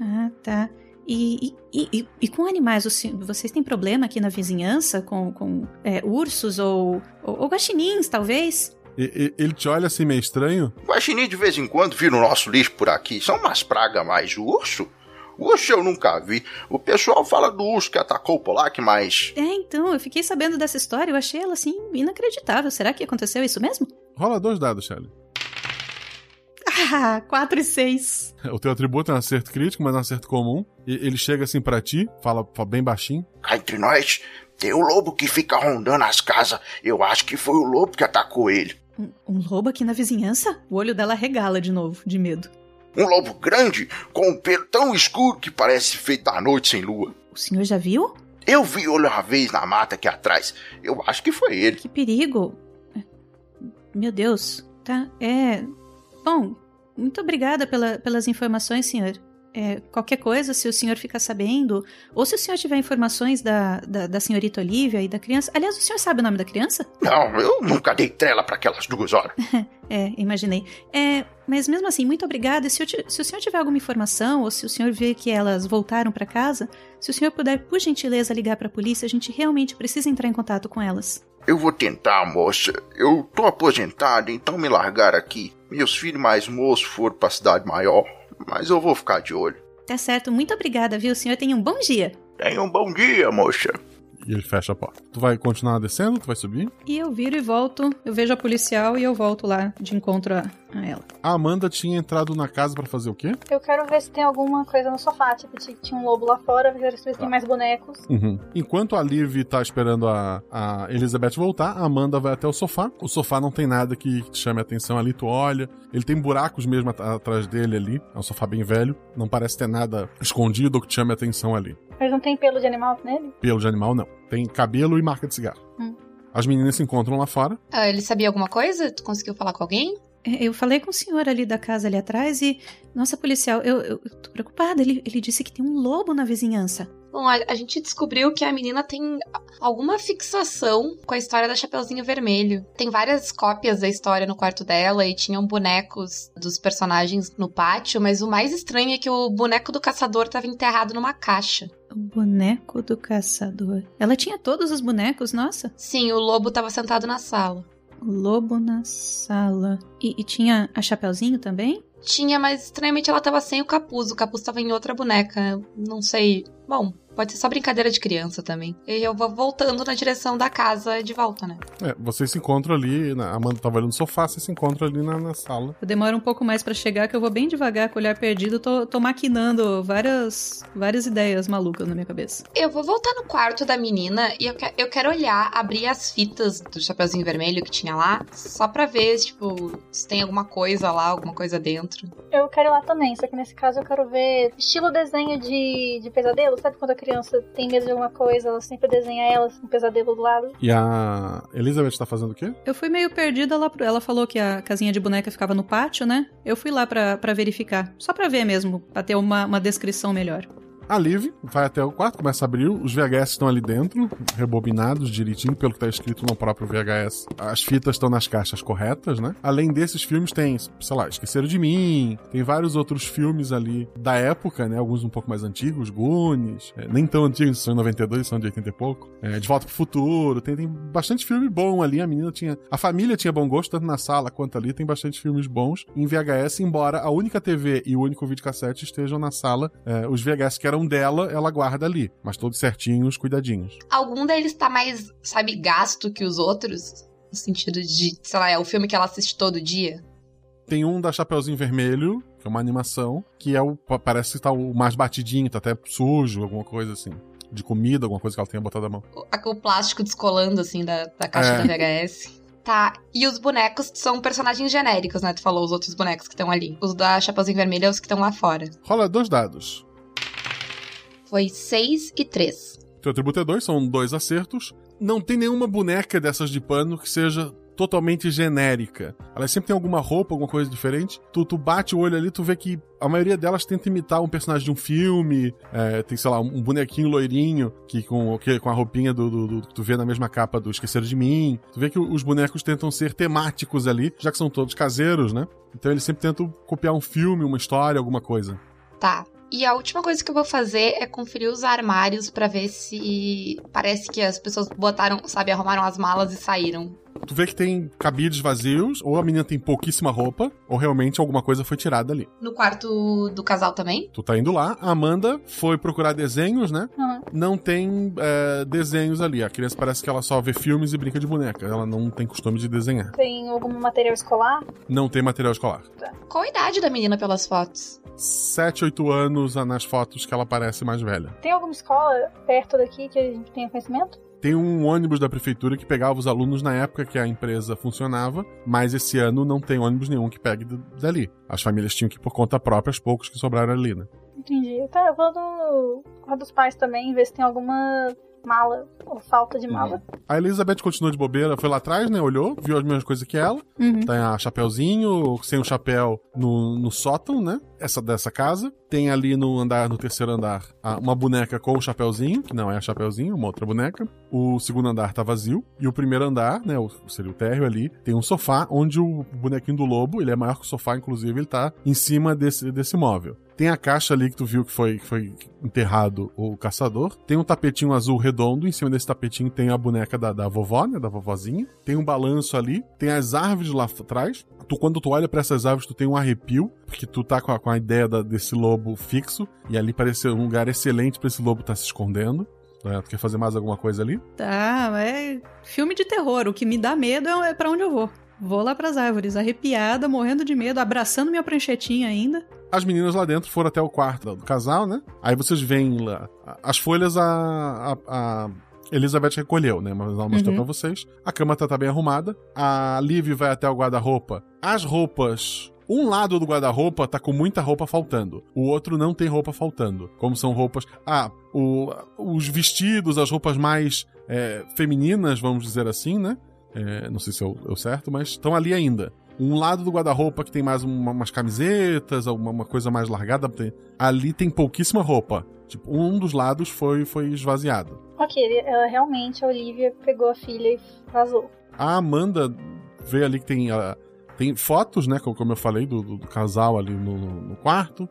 Ah, tá. E, e, e, e com animais, vocês têm problema aqui na vizinhança com, com é, ursos ou, ou, ou guaxinins, talvez? E- e- ele te olha assim meio estranho. Guaxinim de vez em quando vira o nosso lixo por aqui. São umas pragas mais. O urso? O urso eu nunca vi. O pessoal fala do urso que atacou o Polac, mas. É, então, eu fiquei sabendo dessa história, eu achei ela assim inacreditável. Será que aconteceu isso mesmo? Rola dois dados, Shelly. Ah, 4 e 6. O teu atributo é um acerto crítico, mas é um acerto comum. E ele chega assim pra ti, fala, fala bem baixinho. Cá entre nós, tem o lobo que fica rondando as casas. Eu acho que foi o lobo que atacou ele. Um, um lobo aqui na vizinhança? O olho dela regala de novo, de medo. Um lobo grande, com um pelo tão escuro que parece feito à noite sem lua. O senhor já viu? Eu vi ele uma vez na mata aqui atrás. Eu acho que foi ele. Que perigo. Meu Deus, tá? É. Bom, muito obrigada pela- pelas informações, senhor. É, qualquer coisa, se o senhor ficar sabendo, ou se o senhor tiver informações da, da, da senhorita Olivia e da criança. Aliás, o senhor sabe o nome da criança? Não, eu nunca dei trela para aquelas duas horas. <laughs> É, imaginei. É, mas mesmo assim, muito obrigada. E Se, eu se o senhor tiver alguma informação, ou se o senhor vê que elas voltaram para casa, se o senhor puder, por gentileza, ligar para a polícia, a gente realmente precisa entrar em contato com elas. Eu vou tentar, moça. Eu tô aposentado, então me largaram aqui. Meus filhos mais moços foram pra cidade maior. Mas eu vou ficar de olho. Tá certo, muito obrigada, viu? O senhor tenha um bom dia. Tenha um bom dia, moça. E ele fecha a porta. Tu vai continuar descendo? Tu vai subir? E eu viro e volto, eu vejo a policial e eu volto lá de encontro a, a ela. A Amanda tinha entrado na casa pra fazer o quê? Eu quero ver se tem alguma coisa no sofá. Tipo, tinha- um lobo lá fora, quero ver se tem mais bonecos. Uhum. Enquanto a Liv tá esperando a, a Elizabeth voltar, a Amanda vai até o sofá. O sofá não tem nada que te chame a atenção ali, tu olha. Ele tem buracos mesmo at- atrás dele ali. É um sofá bem velho. Não parece ter nada escondido ou que te chame a atenção ali. Mas não tem pelo de animal nele? Pelo de animal, não. Tem cabelo e marca de cigarro. Hum. As meninas se encontram lá fora. Ah, ele sabia alguma coisa? Tu conseguiu falar com alguém? É, Eu falei com o senhor ali da casa ali atrás e. Nossa, policial, eu, eu, eu tô preocupada. Ele, ele disse que tem um lobo na vizinhança. Bom, a, a gente descobriu que a menina tem alguma fixação com a história da Chapeuzinho Vermelho. Tem várias cópias da história no quarto dela e tinham bonecos dos personagens no pátio, mas o mais estranho é que o boneco do caçador estava enterrado numa caixa. O boneco do caçador. Ela tinha todos os bonecos, nossa. Sim, o lobo estava sentado na sala. Lobo na sala. E, e tinha a Chapeuzinho também? Tinha, mas estranhamente ela tava sem o capuz. O capuz tava em outra boneca. Não sei. Bom, pode ser só brincadeira de criança também. E eu vou voltando na direção da casa de volta, né? É, vocês se encontram ali. na- A Amanda tava ali no sofá, vocês se encontram ali na, na sala. Eu demoro um pouco mais pra chegar, que eu vou bem devagar, com o olhar perdido. Tô, tô maquinando várias, várias ideias malucas na minha cabeça. Eu vou voltar no quarto da menina e eu, que- eu quero olhar, abrir as fitas do Chapeuzinho Vermelho que tinha lá, só pra ver, tipo, se tem alguma coisa lá, alguma coisa dentro. Eu quero ir lá também, só que nesse caso eu quero ver estilo desenho de, de pesadelo. Sabe quando a criança tem medo de alguma coisa, ela sempre desenha ela com um pesadelo do lado? E a Elizabeth tá fazendo o quê? Eu fui meio perdida lá. Pro... Ela falou que a casinha de boneca ficava no pátio, né? Eu fui lá pra, pra verificar. Só pra ver mesmo, pra ter uma, uma descrição melhor. A Liv vai até o quarto, começa a abrir, os VHS estão ali dentro, rebobinados direitinho, pelo que tá escrito no próprio VHS. As fitas estão nas caixas corretas, né? Além desses filmes, tem, sei lá, Esqueceram de Mim, tem vários outros filmes ali da época, né? Alguns um pouco mais antigos, Goonies, é, nem tão antigos, são de 92, são de 80 e pouco. É, de Volta pro Futuro, tem, tem bastante filme bom ali. A menina tinha. A família tinha bom gosto, tanto na sala quanto ali. Tem bastante filmes bons em VHS, embora a única TV e o único videocassete estejam na sala. É, os VHS que eram dela, ela guarda ali. Mas todos certinhos, cuidadinhos. Algum deles tá mais, sabe, gasto que os outros? No sentido de, sei lá, é o filme que ela assiste todo dia? Tem um da Chapeuzinho Vermelho, que é uma animação, que é o. pa- Parece que tá o mais batidinho, tá até sujo, alguma coisa assim. De comida, alguma coisa que ela tenha botado a mão. O, o plástico descolando, assim, da, da caixa É. da VHS. Tá, e os bonecos são personagens genéricos, né? Tu falou os outros bonecos que estão ali. Os da Chapeuzinho Vermelho é os que estão lá fora. Rola dois dados. Foi 6 e 3. Teu atributo é dois, são dois acertos. Não tem nenhuma boneca dessas de pano que seja totalmente genérica. Elas sempre tem alguma roupa, alguma coisa diferente. Tu, tu bate o olho ali, tu vê que a maioria delas tenta imitar um personagem de um filme. É, tem, sei lá, um bonequinho loirinho que com, que, com a roupinha do, do- do- que tu vê na mesma capa do Esquecer de Mim. Tu vê que os bonecos tentam ser temáticos ali, já que são todos caseiros, né? Então eles sempre tentam copiar um filme, uma história, alguma coisa. Tá. E a última coisa que eu vou fazer é conferir os armários pra ver se parece que as pessoas botaram, sabe, arrumaram as malas e saíram. Tu vê que tem cabides vazios, ou a menina tem pouquíssima roupa, ou realmente alguma coisa foi tirada ali. No quarto do casal também? Tu tá indo lá, a Amanda foi procurar desenhos, né? Uhum. Não tem é, desenhos ali. A criança parece que ela só vê filmes e brinca de boneca. Ela não tem costume de desenhar. Tem algum material escolar? Não tem material escolar. Qual a idade da menina pelas fotos? 7, 8 anos nas fotos que ela parece mais velha. Tem alguma escola perto daqui que a gente tenha conhecimento? Tem um ônibus da prefeitura que pegava os alunos na época que a empresa funcionava, mas esse ano não tem ônibus nenhum que pegue dali. As famílias tinham que ir por conta própria, os poucos que sobraram ali, né? Entendi. Tá, eu vou no quarto dos pais também, ver se tem alguma mala ou falta de mala. A Elizabeth continuou de bobeira, foi lá atrás, né? Olhou, viu as mesmas coisas que ela. Uhum. Tem a Chapeuzinho, sem o chapéu no, no sótão, né? Essa dessa casa. Tem ali no andar, no terceiro andar, a- uma boneca com o chapeuzinho, que não é a chapeuzinho, uma outra boneca. O segundo andar tá vazio. E o primeiro andar, né? O, seria o térreo ali, tem um sofá onde o bonequinho do lobo, ele é maior que o sofá, inclusive, ele tá em cima desse, desse móvel. Tem a caixa ali que tu viu que foi, que foi enterrado o caçador. Tem um tapetinho azul redondo. Em cima desse tapetinho tem a boneca da, da vovó, né? Da vovozinha. Tem um balanço ali. Tem as árvores lá atrás. Tu, quando tu olha pra essas árvores, tu tem um arrepio. Porque tu tá com a, com a ideia da- desse lobo fixo. E ali parece um lugar excelente pra esse lobo estar se escondendo. né? Tu quer fazer mais alguma coisa ali? Tá, é filme de terror. O que me dá medo é, é pra onde eu vou. Vou lá pras árvores, arrepiada, morrendo de medo, abraçando minha pranchetinha ainda. As meninas lá dentro foram até o quarto do casal, né? Aí vocês veem lá. As folhas a, a, a Elizabeth recolheu, né? Mas ela mostrou Uhum. pra vocês. A cama tá, tá bem arrumada. A Liv vai até o guarda-roupa. As roupas. Um lado do guarda-roupa tá com muita roupa faltando. O outro não tem roupa faltando. Como são roupas. Ah, o- os vestidos, as roupas mais é, femininas, vamos dizer assim, né? É, não sei se é o, é o certo, mas estão ali ainda. Um lado do guarda-roupa que tem mais uma- umas camisetas, alguma uma coisa mais largada. tem- ali tem pouquíssima roupa. Tipo, um dos lados foi, foi esvaziado. Ok, ela realmente, a Olivia pegou a filha e vazou. A Amanda vê ali que tem, tem fotos, né? Como eu falei, do, do- do casal ali no, no- no quarto.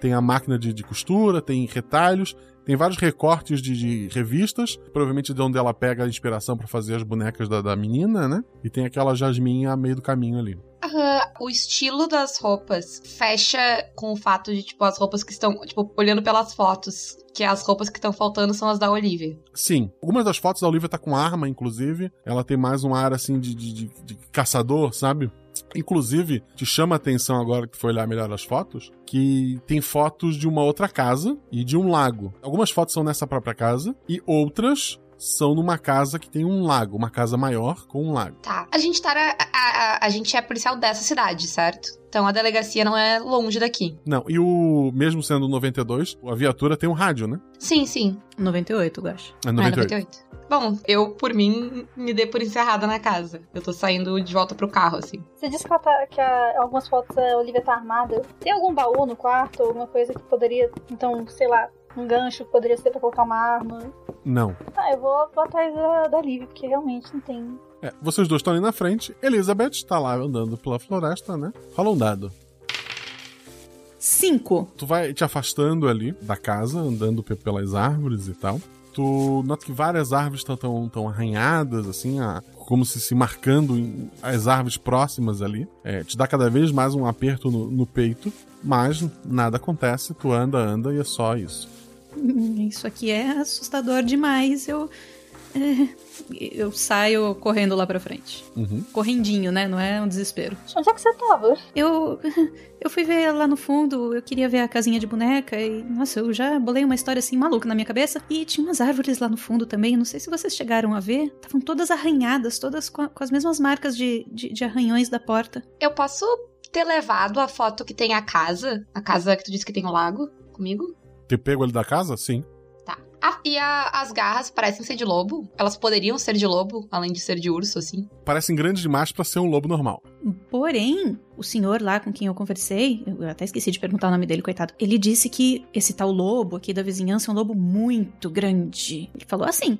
Tem a máquina de, de costura, tem retalhos, tem vários recortes de, de revistas, provavelmente de onde ela pega a inspiração pra fazer as bonecas da, da menina, né? E tem aquela Jasmine a meio do caminho ali. Aham, o estilo das roupas fecha com o fato de, tipo, as roupas que estão, tipo, olhando pelas fotos, que as roupas que estão faltando são as da Olivia. Sim. Algumas das fotos da Olivia tá com arma, inclusive. Ela tem mais um ar assim de, de, de- de caçador, sabe? Inclusive, te chama a atenção agora que foi olhar melhor as fotos, que tem fotos de uma outra casa e de um lago. Algumas fotos são nessa própria casa e outras são numa casa que tem um lago, uma casa maior com um lago. Tá. A gente tá. A, a, a- gente é policial dessa cidade, certo? Então a delegacia não é longe daqui. Não, e o mesmo sendo 92, a viatura tem um rádio, né? Sim, sim. 98, eu acho. É Ah, 98. 98. Bom, eu, por mim, me dei por encerrada na casa. Eu tô saindo de volta pro carro, assim. Você disse que, ela tá, que a- algumas fotos a Olivia tá armada. Tem algum baú no quarto? Alguma coisa que poderia. Então, sei lá, um gancho que poderia ser pra colocar uma arma? Não. Ah, eu vou, vou atrás da, da Olivia, porque realmente não tem. É, vocês dois estão ali na frente. Elizabeth tá lá andando pela floresta, né? Rola um dado. Cinco. Tu vai te afastando ali da casa, andando pe- pelas árvores e tal. Tu nota que várias árvores estão tão, tão arranhadas, assim, a- como se se marcando em- as árvores próximas ali. É, te dá cada vez mais um aperto no, no peito, mas nada acontece. Tu anda, anda e é só isso. Hum, Isso aqui é assustador demais. Eu. é, eu saio correndo lá pra frente. Uhum. Correndinho, né? Não é um desespero. Onde é que você tava? Eu. <laughs> Eu fui ver lá no fundo, eu queria ver a casinha de boneca e. Nossa, eu já bolei uma história assim maluca na minha cabeça. E tinha umas árvores lá no fundo também. Não sei se vocês chegaram a ver. Estavam todas arranhadas, todas com, a- com as mesmas marcas de, de, de arranhões da porta. Eu posso ter levado a foto que tem a casa? A casa que tu disse que tem o lago comigo? Ter pego ali da casa? Sim. Tá. Ah, e a- as garras parecem ser de lobo? Elas poderiam ser de lobo, além de ser de urso, assim? Parecem grandes demais pra ser um lobo normal. Porém, o senhor lá com quem eu conversei, eu até esqueci de perguntar o nome dele, coitado. Ele disse que esse tal lobo aqui da vizinhança é um lobo muito grande. Ele falou assim.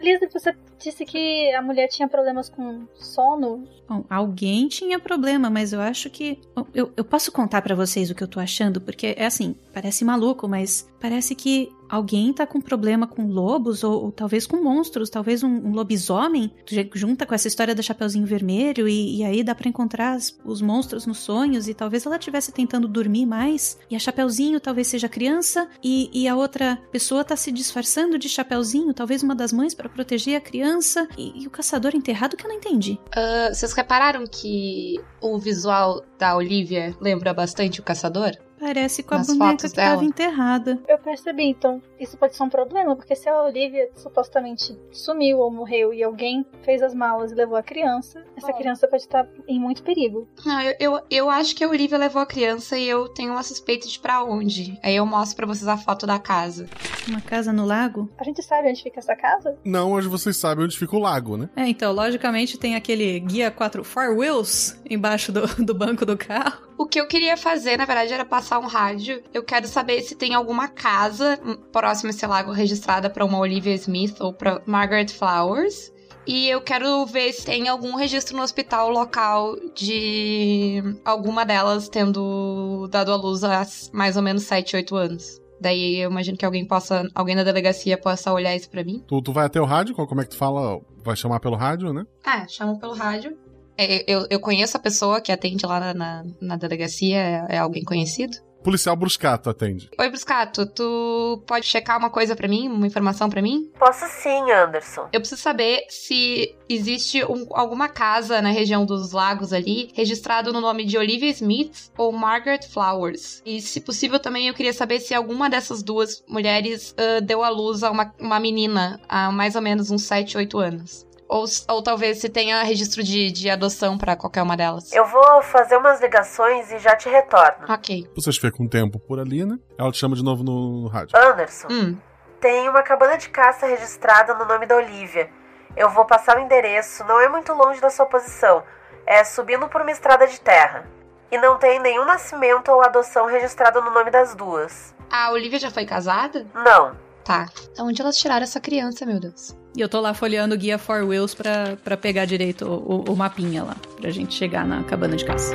Lisa, você disse que a mulher tinha problemas com sono. Bom, alguém tinha problema, mas eu acho que. Eu, eu posso contar pra vocês o que eu tô achando, porque é assim, parece maluco, mas parece que alguém tá com problema com lobos, ou, ou talvez com monstros, talvez um, um lobisomem, ju- junta com essa história da Chapeuzinho Vermelho, e, e aí dá pra encontrar as- os monstros nos sonhos, e talvez ela estivesse tentando dormir mais, e a Chapeuzinho talvez seja criança, e, e a outra pessoa tá se disfarçando de Chapeuzinho, talvez uma das mães pra proteger a criança, e, e o caçador enterrado que eu não entendi. Ah, vocês repararam que o visual da Olivia lembra bastante o caçador? Parece com a Nas boneca fotos que tava dela. enterrada. Eu percebi, então isso pode ser um problema, porque se a Olivia supostamente sumiu ou morreu e alguém fez as malas e levou a criança, essa criança pode estar em muito perigo. Não, eu, eu, eu acho que a Olivia levou a criança e eu tenho uma suspeita de pra onde. Aí eu mostro pra vocês a foto da casa. Uma casa no lago? A gente sabe onde fica essa casa? Não, hoje vocês sabem onde fica o lago, né? É, então, logicamente tem aquele guia 4 Four Wheels embaixo do, do banco do carro. O que eu queria fazer, na verdade, era passar um rádio. Eu quero saber se tem alguma casa hum, próxima a esse lago registrada pra uma Olivia Smith ou pra Margaret Flowers. E eu quero ver se tem algum registro no hospital local de alguma delas tendo dado à luz há mais ou menos 7, 8 anos. Daí eu imagino que alguém possa, alguém da delegacia possa olhar isso pra mim. Tu, tu vai até o rádio, como é que tu fala? Vai chamar pelo rádio, né? Ah, chamam pelo rádio. É, eu, eu conheço a pessoa que atende lá na, na, na delegacia, é, é alguém conhecido? Policial Bruscato atende. Oi, Bruscato, tu pode checar uma coisa pra mim, uma informação pra mim? Posso sim, Anderson. Eu preciso saber se existe um- alguma casa na região dos lagos ali registrado no nome de Olivia Smith ou Margaret Flowers. E, se possível, também eu queria saber se alguma dessas duas mulheres ah, deu à luz a uma, uma menina há mais ou menos uns 7, 8 anos. Ou, ou talvez se tenha registro de, de adoção pra qualquer uma delas. Eu vou fazer umas ligações e já te retorno. Ok. Vocês ficam um tempo por ali, né? Ela te chama de novo no, no rádio. Anderson, Hum. tem uma cabana de caça registrada no nome da Olivia. Eu vou passar o endereço, não é muito longe da sua posição. É subindo por uma estrada de terra. E não tem nenhum nascimento ou adoção registrado no nome das duas. A Olivia já foi casada? Não. Tá. Onde elas tiraram essa criança, meu Deus? E eu tô lá folheando o guia Four Wheels pra, pra pegar direito o, o, mapinha lá, pra gente chegar na cabana de caça.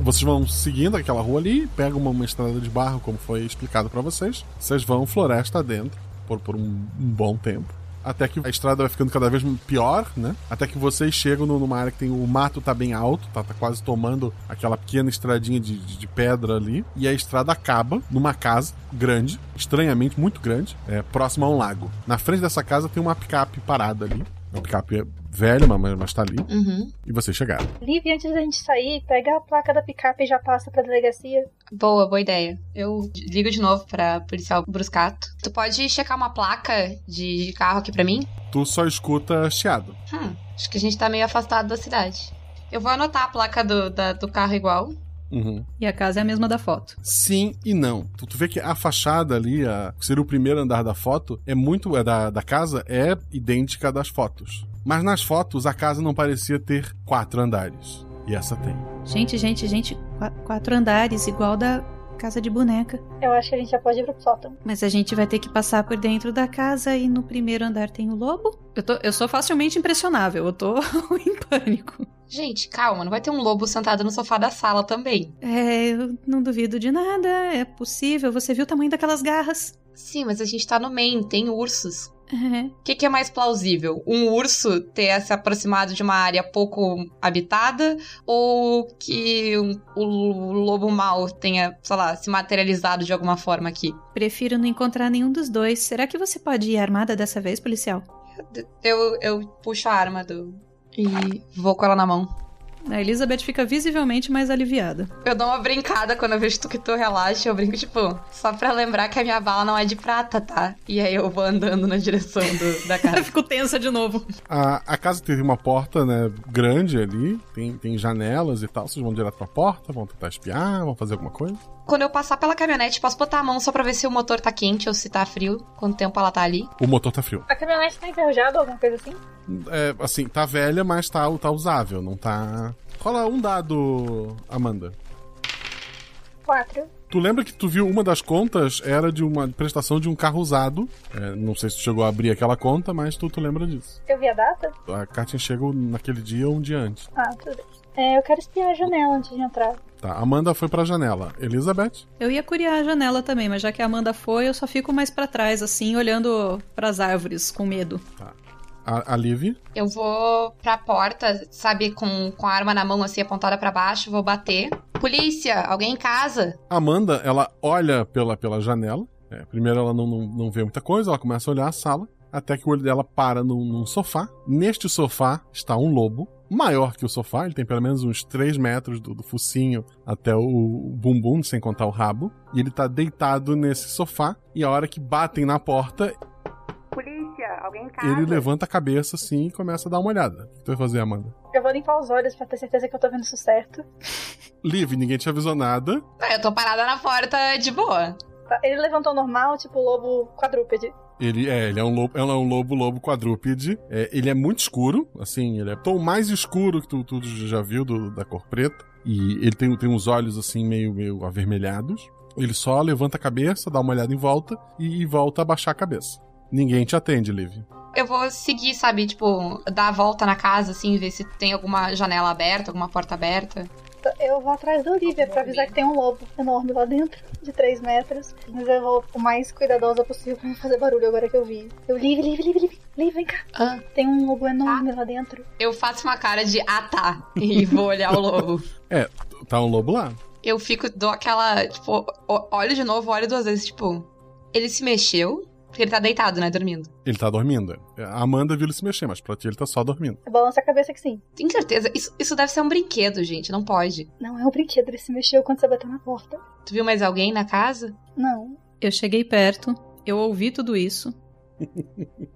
Vocês vão seguindo aquela rua ali, pegam uma, uma estrada de barro, como foi explicado pra vocês. Vocês vão floresta adentro por, por um, um bom tempo. Até que a estrada vai ficando cada vez pior, né? Até que vocês chegam numa área que tem o mato tá bem alto, tá, tá quase tomando aquela pequena estradinha de, de- de pedra ali. E a estrada acaba numa casa grande, estranhamente muito grande, é, próxima a um lago. Na frente dessa casa tem uma picape parada ali. Uma picape velha, mas, mas tá ali. Uhum. E vocês chegaram. Liv, antes da gente sair, pega a placa da picape e já passa pra delegacia. Boa, boa ideia. Eu ligo de novo pra policial Bruscato. Tu pode checar uma placa de, de carro aqui pra mim? Tu só escuta chiado. Hum, acho que a gente tá meio afastado da cidade. Eu vou anotar a placa do, da- do carro igual. Uhum. E a casa é a mesma da foto. Sim e não. Tu, tu vê que a fachada ali, a, que seria o primeiro andar da foto, é muito. É da, da casa é idêntica das fotos. Mas nas fotos a casa não parecia ter quatro andares. E essa tem. Gente, gente, gente, qua- quatro andares, igual da casa de boneca. Eu acho que a gente já pode ir pro sótão. Mas a gente vai ter que passar por dentro da casa e no primeiro andar tem o lobo? Eu, tô, eu sou facilmente impressionável, eu tô <laughs> em pânico. Gente, calma, não vai ter um lobo sentado no sofá da sala também. É, eu não duvido de nada, é possível. Você viu o tamanho daquelas garras? Sim, mas a gente tá no Maine, tem ursos. É. O que, que é mais plausível? Um urso ter se aproximado de uma área pouco habitada ou que um- o lobo mau tenha, sei lá, se materializado de alguma forma aqui? Prefiro não encontrar nenhum dos dois. Será que você pode ir armada dessa vez, policial? Eu, eu puxo a arma do. e vou com ela na mão. A Elizabeth fica visivelmente mais aliviada. Eu dou uma brincada quando eu vejo tu que tu relaxa, eu brinco, tipo, só pra lembrar que a minha bala não é de prata, tá? E aí eu vou andando na direção do- da <laughs> casa. Fico tensa de novo. A, a casa teve uma porta, né, grande ali, tem, tem janelas e tal. Vocês vão direto pra porta, vão tentar espiar, vão fazer alguma coisa. Quando eu passar pela caminhonete, posso botar a mão só pra ver se o motor tá quente ou se tá frio, quanto tempo ela tá ali. O motor tá frio. A caminhonete tá enferrujada ou alguma coisa assim? É, assim, tá velha, mas tá, tá usável, não tá. Rola um dado, Amanda. Quatro. Tu lembra que tu viu uma das contas era de uma prestação de um carro usado. É, não sei se tu chegou a abrir aquela conta, mas tu, tu lembra disso. Eu vi a data? A carta chegou naquele dia ou um dia antes. Ah, tudo bem. É, eu quero espiar a janela antes de entrar. Tá, Amanda foi pra janela. Elizabeth? Eu ia curiar a janela também, mas já que a Amanda foi, eu só fico mais pra trás, assim, olhando pras árvores com medo. A, a Liv? Eu vou pra porta, sabe, com, com a arma na mão, assim, apontada pra baixo, vou bater. Polícia, alguém em casa? Amanda, ela olha pela, pela janela. É, primeiro ela não, não, não vê muita coisa, ela começa a olhar a sala. Até que o olho dela para num, num sofá. Neste sofá está um lobo, maior que o sofá, ele tem pelo menos uns 3 metros do, do focinho até o, o bumbum, sem contar o rabo. E ele tá deitado nesse sofá. E a hora que batem na porta, Polícia, alguém em ele levanta a cabeça assim e começa a dar uma olhada. O que tu vai fazer, Amanda? Eu vou limpar os olhos pra ter certeza que eu tô vendo isso certo. Liv, ninguém te avisou nada. É, Eu tô parada na porta de boa. Tá, Ele levantou normal, tipo lobo quadrúpede. Ele é, ele é um lobo, ela é um lobo, lobo quadrúpede. É, ele é muito escuro, assim, ele é o tom mais escuro que tu, tu já viu do- da cor preta. E ele tem, tem uns olhos assim meio, meio avermelhados. Ele só levanta a cabeça, dá uma olhada em volta e, volta a baixar a cabeça. Ninguém te atende, Liv. Eu vou seguir, sabe, tipo, dar a volta na casa, assim, ver se tem alguma janela aberta, alguma porta aberta. Eu vou atrás da Olivia pra avisar que tem um lobo enorme lá dentro, de 3 metros. Mas eu vou o mais cuidadosa possível pra não fazer barulho agora que eu vi. Eu, Liv, Liv, Liv, Liv, Liv, vem cá. Ah. Tem um lobo enorme lá dentro. Eu faço uma cara de ah tá e vou olhar o lobo. <laughs> É, tá um lobo lá. Eu fico, dou aquela, tipo, olho de novo, olho duas vezes, tipo, ele se mexeu? Porque ele tá deitado, né, dormindo. Ele tá dormindo. A Amanda viu ele se mexer, mas pra ti ele tá só dormindo. Eu balanço a cabeça que sim. Tem certeza? Isso, isso deve ser um brinquedo, gente, não pode. Não é um brinquedo, ele se mexeu quando você bateu na porta. Tu viu mais alguém na casa? Não. Eu cheguei perto, eu ouvi tudo isso.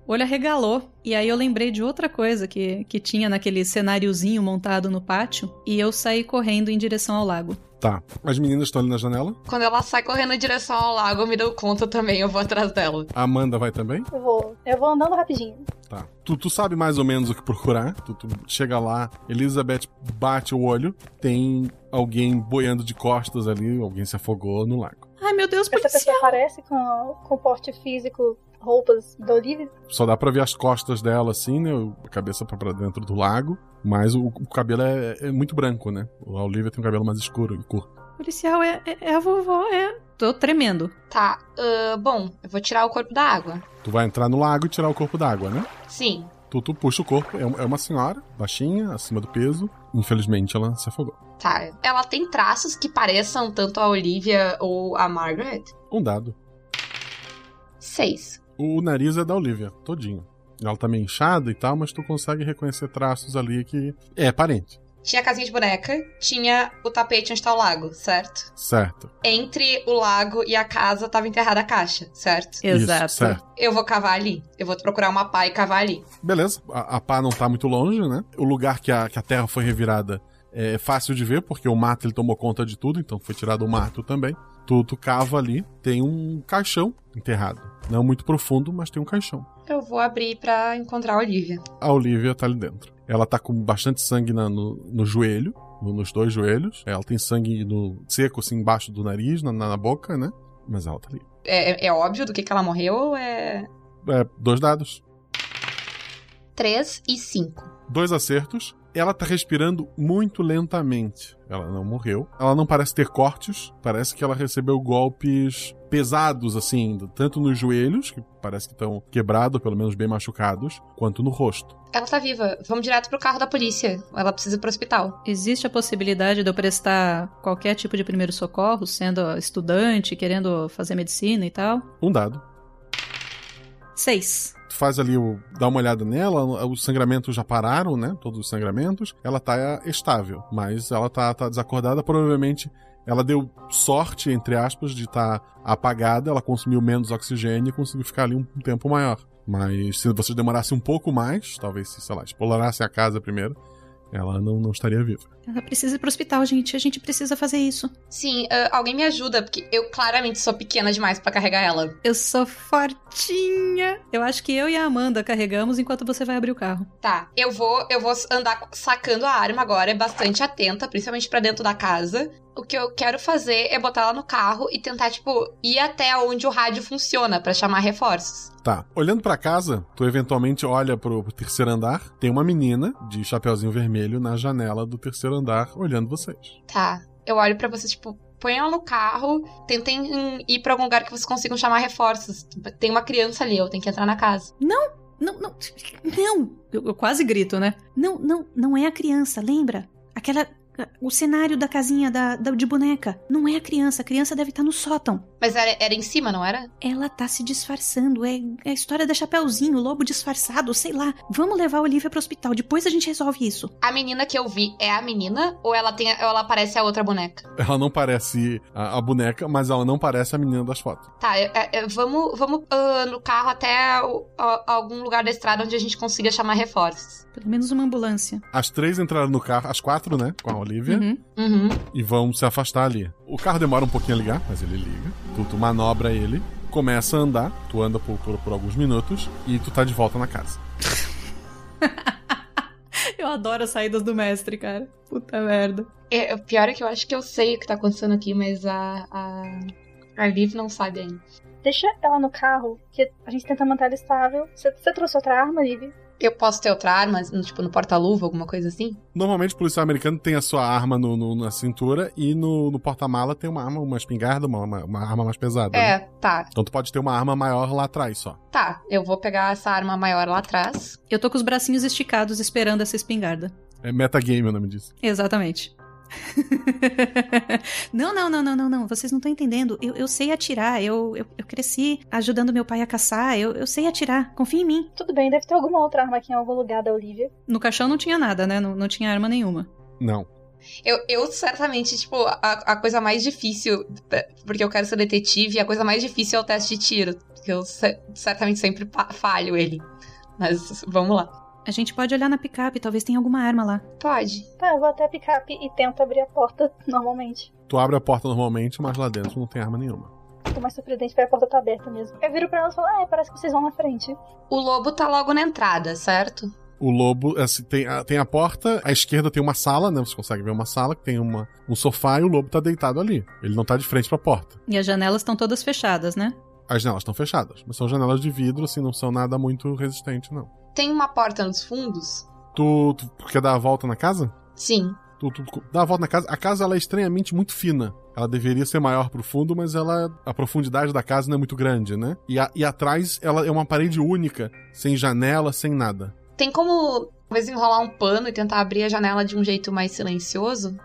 O olho arregalou. E aí eu lembrei de outra coisa que, que tinha naquele cenáriozinho montado no pátio. E eu saí correndo em direção ao lago. Tá. As meninas estão ali na janela. Quando ela sai correndo em direção ao lago, eu me dou conta também, eu vou atrás dela. A Amanda vai também? Eu vou. Eu vou andando rapidinho. Tá. Tu, tu sabe mais ou menos o que procurar. Tu, tu chega lá, Elizabeth bate o olho, tem alguém boiando de costas ali, alguém se afogou no lago. Ai, meu Deus, Essa pessoa aparece com, com porte físico, roupas da Olivia. Só dá pra ver as costas dela assim, né? A cabeça pra- dentro do lago. Mas o, o cabelo é, é muito branco, né? A Olivia tem um cabelo mais escuro e curto. Policial é, é, é a vovó, é. Tô tremendo. Tá, ah, bom, eu vou tirar o corpo da água. Tu vai entrar no lago e tirar o corpo d'água, né? Sim. Tu, tu puxa o corpo. É, é uma senhora, baixinha, acima do peso. Infelizmente ela se afogou. Tá. Ela tem traços que pareçam tanto a Olivia ou a Margaret? Um dado. Seis. O nariz é da Olivia, todinho. Ela tá meio inchada e tal, mas tu consegue reconhecer traços ali que é parente. Tinha a casinha de boneca, tinha o tapete onde tá o lago, certo? Certo. Entre o lago e a casa tava enterrada a caixa, certo? Isso, certo. Eu vou cavar ali. Eu vou procurar uma pá e cavar ali. Beleza, a, a pá não tá muito longe, né? O lugar que a, que a terra foi revirada é fácil de ver, porque o mato ele tomou conta de tudo, então foi tirado o mato também. Tu, tu cava ali, tem um caixão enterrado. Não muito profundo, mas tem um caixão. Eu vou abrir pra encontrar a Olivia. A Olivia tá ali dentro. Ela tá com bastante sangue na- no, no joelho, no- nos dois joelhos. Ela tem sangue no seco, assim, embaixo do nariz, na, na boca, né? Mas ela tá ali. É, é- é óbvio do que, que ela morreu ou é. É, dois dados. Três e cinco. Dois acertos. Ela tá respirando muito lentamente. Ela não morreu. Ela não parece ter cortes. Parece que ela recebeu golpes pesados, assim, tanto nos joelhos, que parece que estão quebrados, pelo menos bem machucados, quanto no rosto. Ela tá viva. Vamos direto pro carro da polícia. Ela precisa ir pro hospital. Existe a possibilidade de eu prestar qualquer tipo de primeiro socorro, sendo estudante, querendo fazer medicina e tal? Um dado. Seis. Faz ali o. dá uma olhada nela, os sangramentos já pararam, né? Todos os sangramentos. Ela tá estável, mas ela tá, tá desacordada. Provavelmente ela deu sorte, entre aspas, de estar apagada. Ela consumiu menos oxigênio e conseguiu ficar ali um tempo maior. Mas se você demorasse um pouco mais, talvez se, sei lá, a casa primeiro, ela não, não estaria viva. Ela precisa ir pro hospital, gente. A gente precisa fazer isso. Sim, ah, alguém me ajuda, porque eu claramente sou pequena demais pra carregar ela. Eu sou fortinha. Eu acho que eu e a Amanda carregamos enquanto você vai abrir o carro. Tá, eu vou, eu vou andar sacando a arma agora, é bastante atenta, principalmente pra dentro da casa. O que eu quero fazer é botar ela no carro e tentar, tipo, ir até onde o rádio funciona pra chamar reforços. Tá. Olhando pra casa, tu eventualmente olha pro, pro terceiro andar. Tem uma menina de chapeuzinho vermelho na janela do terceiro andar olhando vocês. Tá, eu olho pra vocês, tipo, põe ela no carro, tentem ir pra algum lugar que vocês consigam chamar reforços. Tem uma criança ali, eu tenho que entrar na casa. Não, não, não, não. Eu, eu quase grito, né? Não, não, não é a criança, lembra? Aquela. O cenário da casinha da, da- de boneca. Não é a criança, a criança deve estar no sótão. Mas era, era em cima, não era? Ela tá se disfarçando. É, é a história da Chapeuzinho, o lobo disfarçado, sei lá. Vamos levar a Olivia pro hospital, depois a gente resolve isso. A menina que eu vi é a menina ou ela tem, ou ela parece a outra boneca? Ela não parece a, a boneca, mas ela não parece a menina das fotos. Tá, é- é- é, vamos, vamos ah, no carro até o- a- algum lugar da estrada onde a gente consiga chamar reforços. Pelo menos uma ambulância. As três entraram no carro, as quatro, né? Com a Olivia. Uhum. Uhum. E vão se afastar ali. O carro demora um pouquinho a ligar, mas ele liga. Tu, tu manobra ele, começa a andar. Tu anda por, por, por alguns minutos e tu tá de volta na casa. <laughs> Eu adoro as saídas do mestre, cara. Puta merda. É, o pior é que eu acho que eu sei o que tá acontecendo aqui, mas a, a, a Liv não sabe ainda. Deixa ela no carro, que a gente tenta manter ela estável. Você, trouxe outra arma, Liv? Eu posso ter outra arma, no, tipo, no porta-luva, alguma coisa assim? Normalmente o policial americano tem a sua arma no, no- na cintura e no, no porta-mala tem uma arma, uma espingarda, uma, uma, uma arma mais pesada. É, né? tá. Então tu pode ter uma arma maior lá atrás só. Tá, eu vou pegar essa arma maior lá atrás. Eu tô com os bracinhos esticados esperando essa espingarda. É metagame o nome disso. Exatamente. <laughs> não, não, não, não, não, não. Vocês não estão entendendo. Eu, eu sei atirar. Eu, eu, eu cresci ajudando meu pai a caçar. Eu, eu sei atirar. Confia em mim. Tudo bem, deve ter alguma outra arma aqui em algum lugar da Olivia. No caixão não tinha nada, né? Não, não tinha arma nenhuma. Não. Eu, eu certamente, tipo, a, a coisa mais difícil, porque eu quero ser detetive, a coisa mais difícil é o teste de tiro. Que eu ce- certamente sempre falho ele. Mas vamos lá. A gente pode olhar na picape. Talvez tenha alguma arma lá. Pode. Tá, eu vou até a picape e tento abrir a porta <laughs> normalmente. Tu abre a porta normalmente, mas lá dentro não tem arma nenhuma. Tô mais surpreendente porque a porta tá aberta mesmo. Eu viro pra elas e falo, ah, parece que vocês vão na frente. O lobo tá logo na entrada, certo? O lobo, assim, tem, a, tem a porta, à esquerda tem uma sala, né? Você consegue ver uma sala que tem uma, um sofá e o lobo tá deitado ali. Ele não tá de frente pra porta. E as janelas estão todas fechadas, né? As janelas estão fechadas, mas são janelas de vidro, assim, não são nada muito resistente, não. Tem uma porta nos fundos? Tu, tu quer dar a volta na casa? Sim. Tu, tu dá a volta na casa. A casa ela é estranhamente muito fina. Ela deveria ser maior pro fundo, mas ela a profundidade da casa não é muito grande, né? E, a- e atrás ela é uma parede única, sem janela, sem nada. Tem como, talvez, enrolar um pano e tentar abrir a janela de um jeito mais silencioso?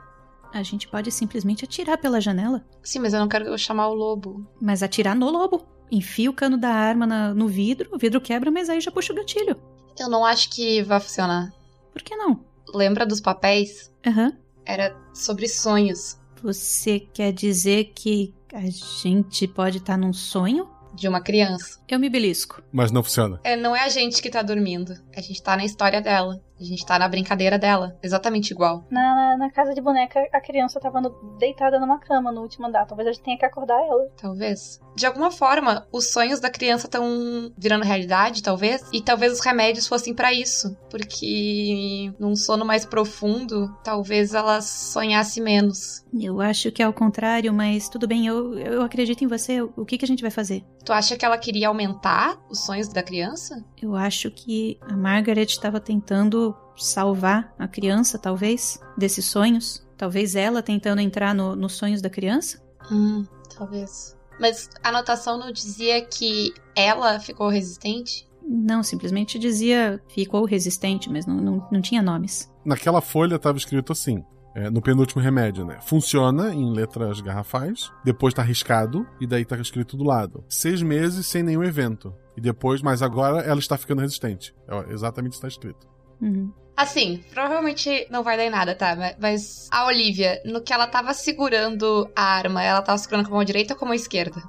A gente pode simplesmente atirar pela janela. Sim, mas eu não quero chamar o lobo. Mas atirar no lobo. Enfia o cano da arma na- no vidro, o vidro quebra, mas aí já puxa o gatilho. Eu não acho que vai funcionar. Por que não? Lembra dos papéis? Aham. Era sobre sonhos. Você quer dizer que a gente pode estar num sonho? De uma criança. Eu me belisco. Mas não funciona. É, não é a gente que tá dormindo. A gente tá na história dela. A gente tá na brincadeira dela. Exatamente igual. Na, na, casa de boneca, a criança tava no- deitada numa cama no último andar. Talvez a gente tenha que acordar ela. Talvez. De alguma forma, os sonhos da criança estão virando realidade, talvez. E talvez os remédios fossem pra isso. Porque num sono mais profundo, talvez ela sonhasse menos. Eu acho que é ao contrário, mas tudo bem, eu, eu acredito em você. O que, que a gente vai fazer? Tu acha que ela queria aumentar os sonhos da criança? Eu acho que a Margaret estava tentando salvar a criança, talvez, desses sonhos. Talvez ela tentando entrar no- nos sonhos da criança. Hum, talvez. Mas a anotação não dizia que ela ficou resistente? Não, simplesmente dizia ficou resistente, mas não, não, não tinha nomes. Naquela folha estava escrito assim. é, no penúltimo remédio, né? Funciona em letras garrafais, depois tá riscado, e daí tá escrito do lado. Seis meses sem nenhum evento. E depois, mas agora ela está ficando resistente. É exatamente está escrito. Uhum. Assim, provavelmente não vai dar em nada, tá? Ma- Mas a Olivia, no que ela tava segurando a arma, ela tava segurando com a mão direita ou com a mão esquerda?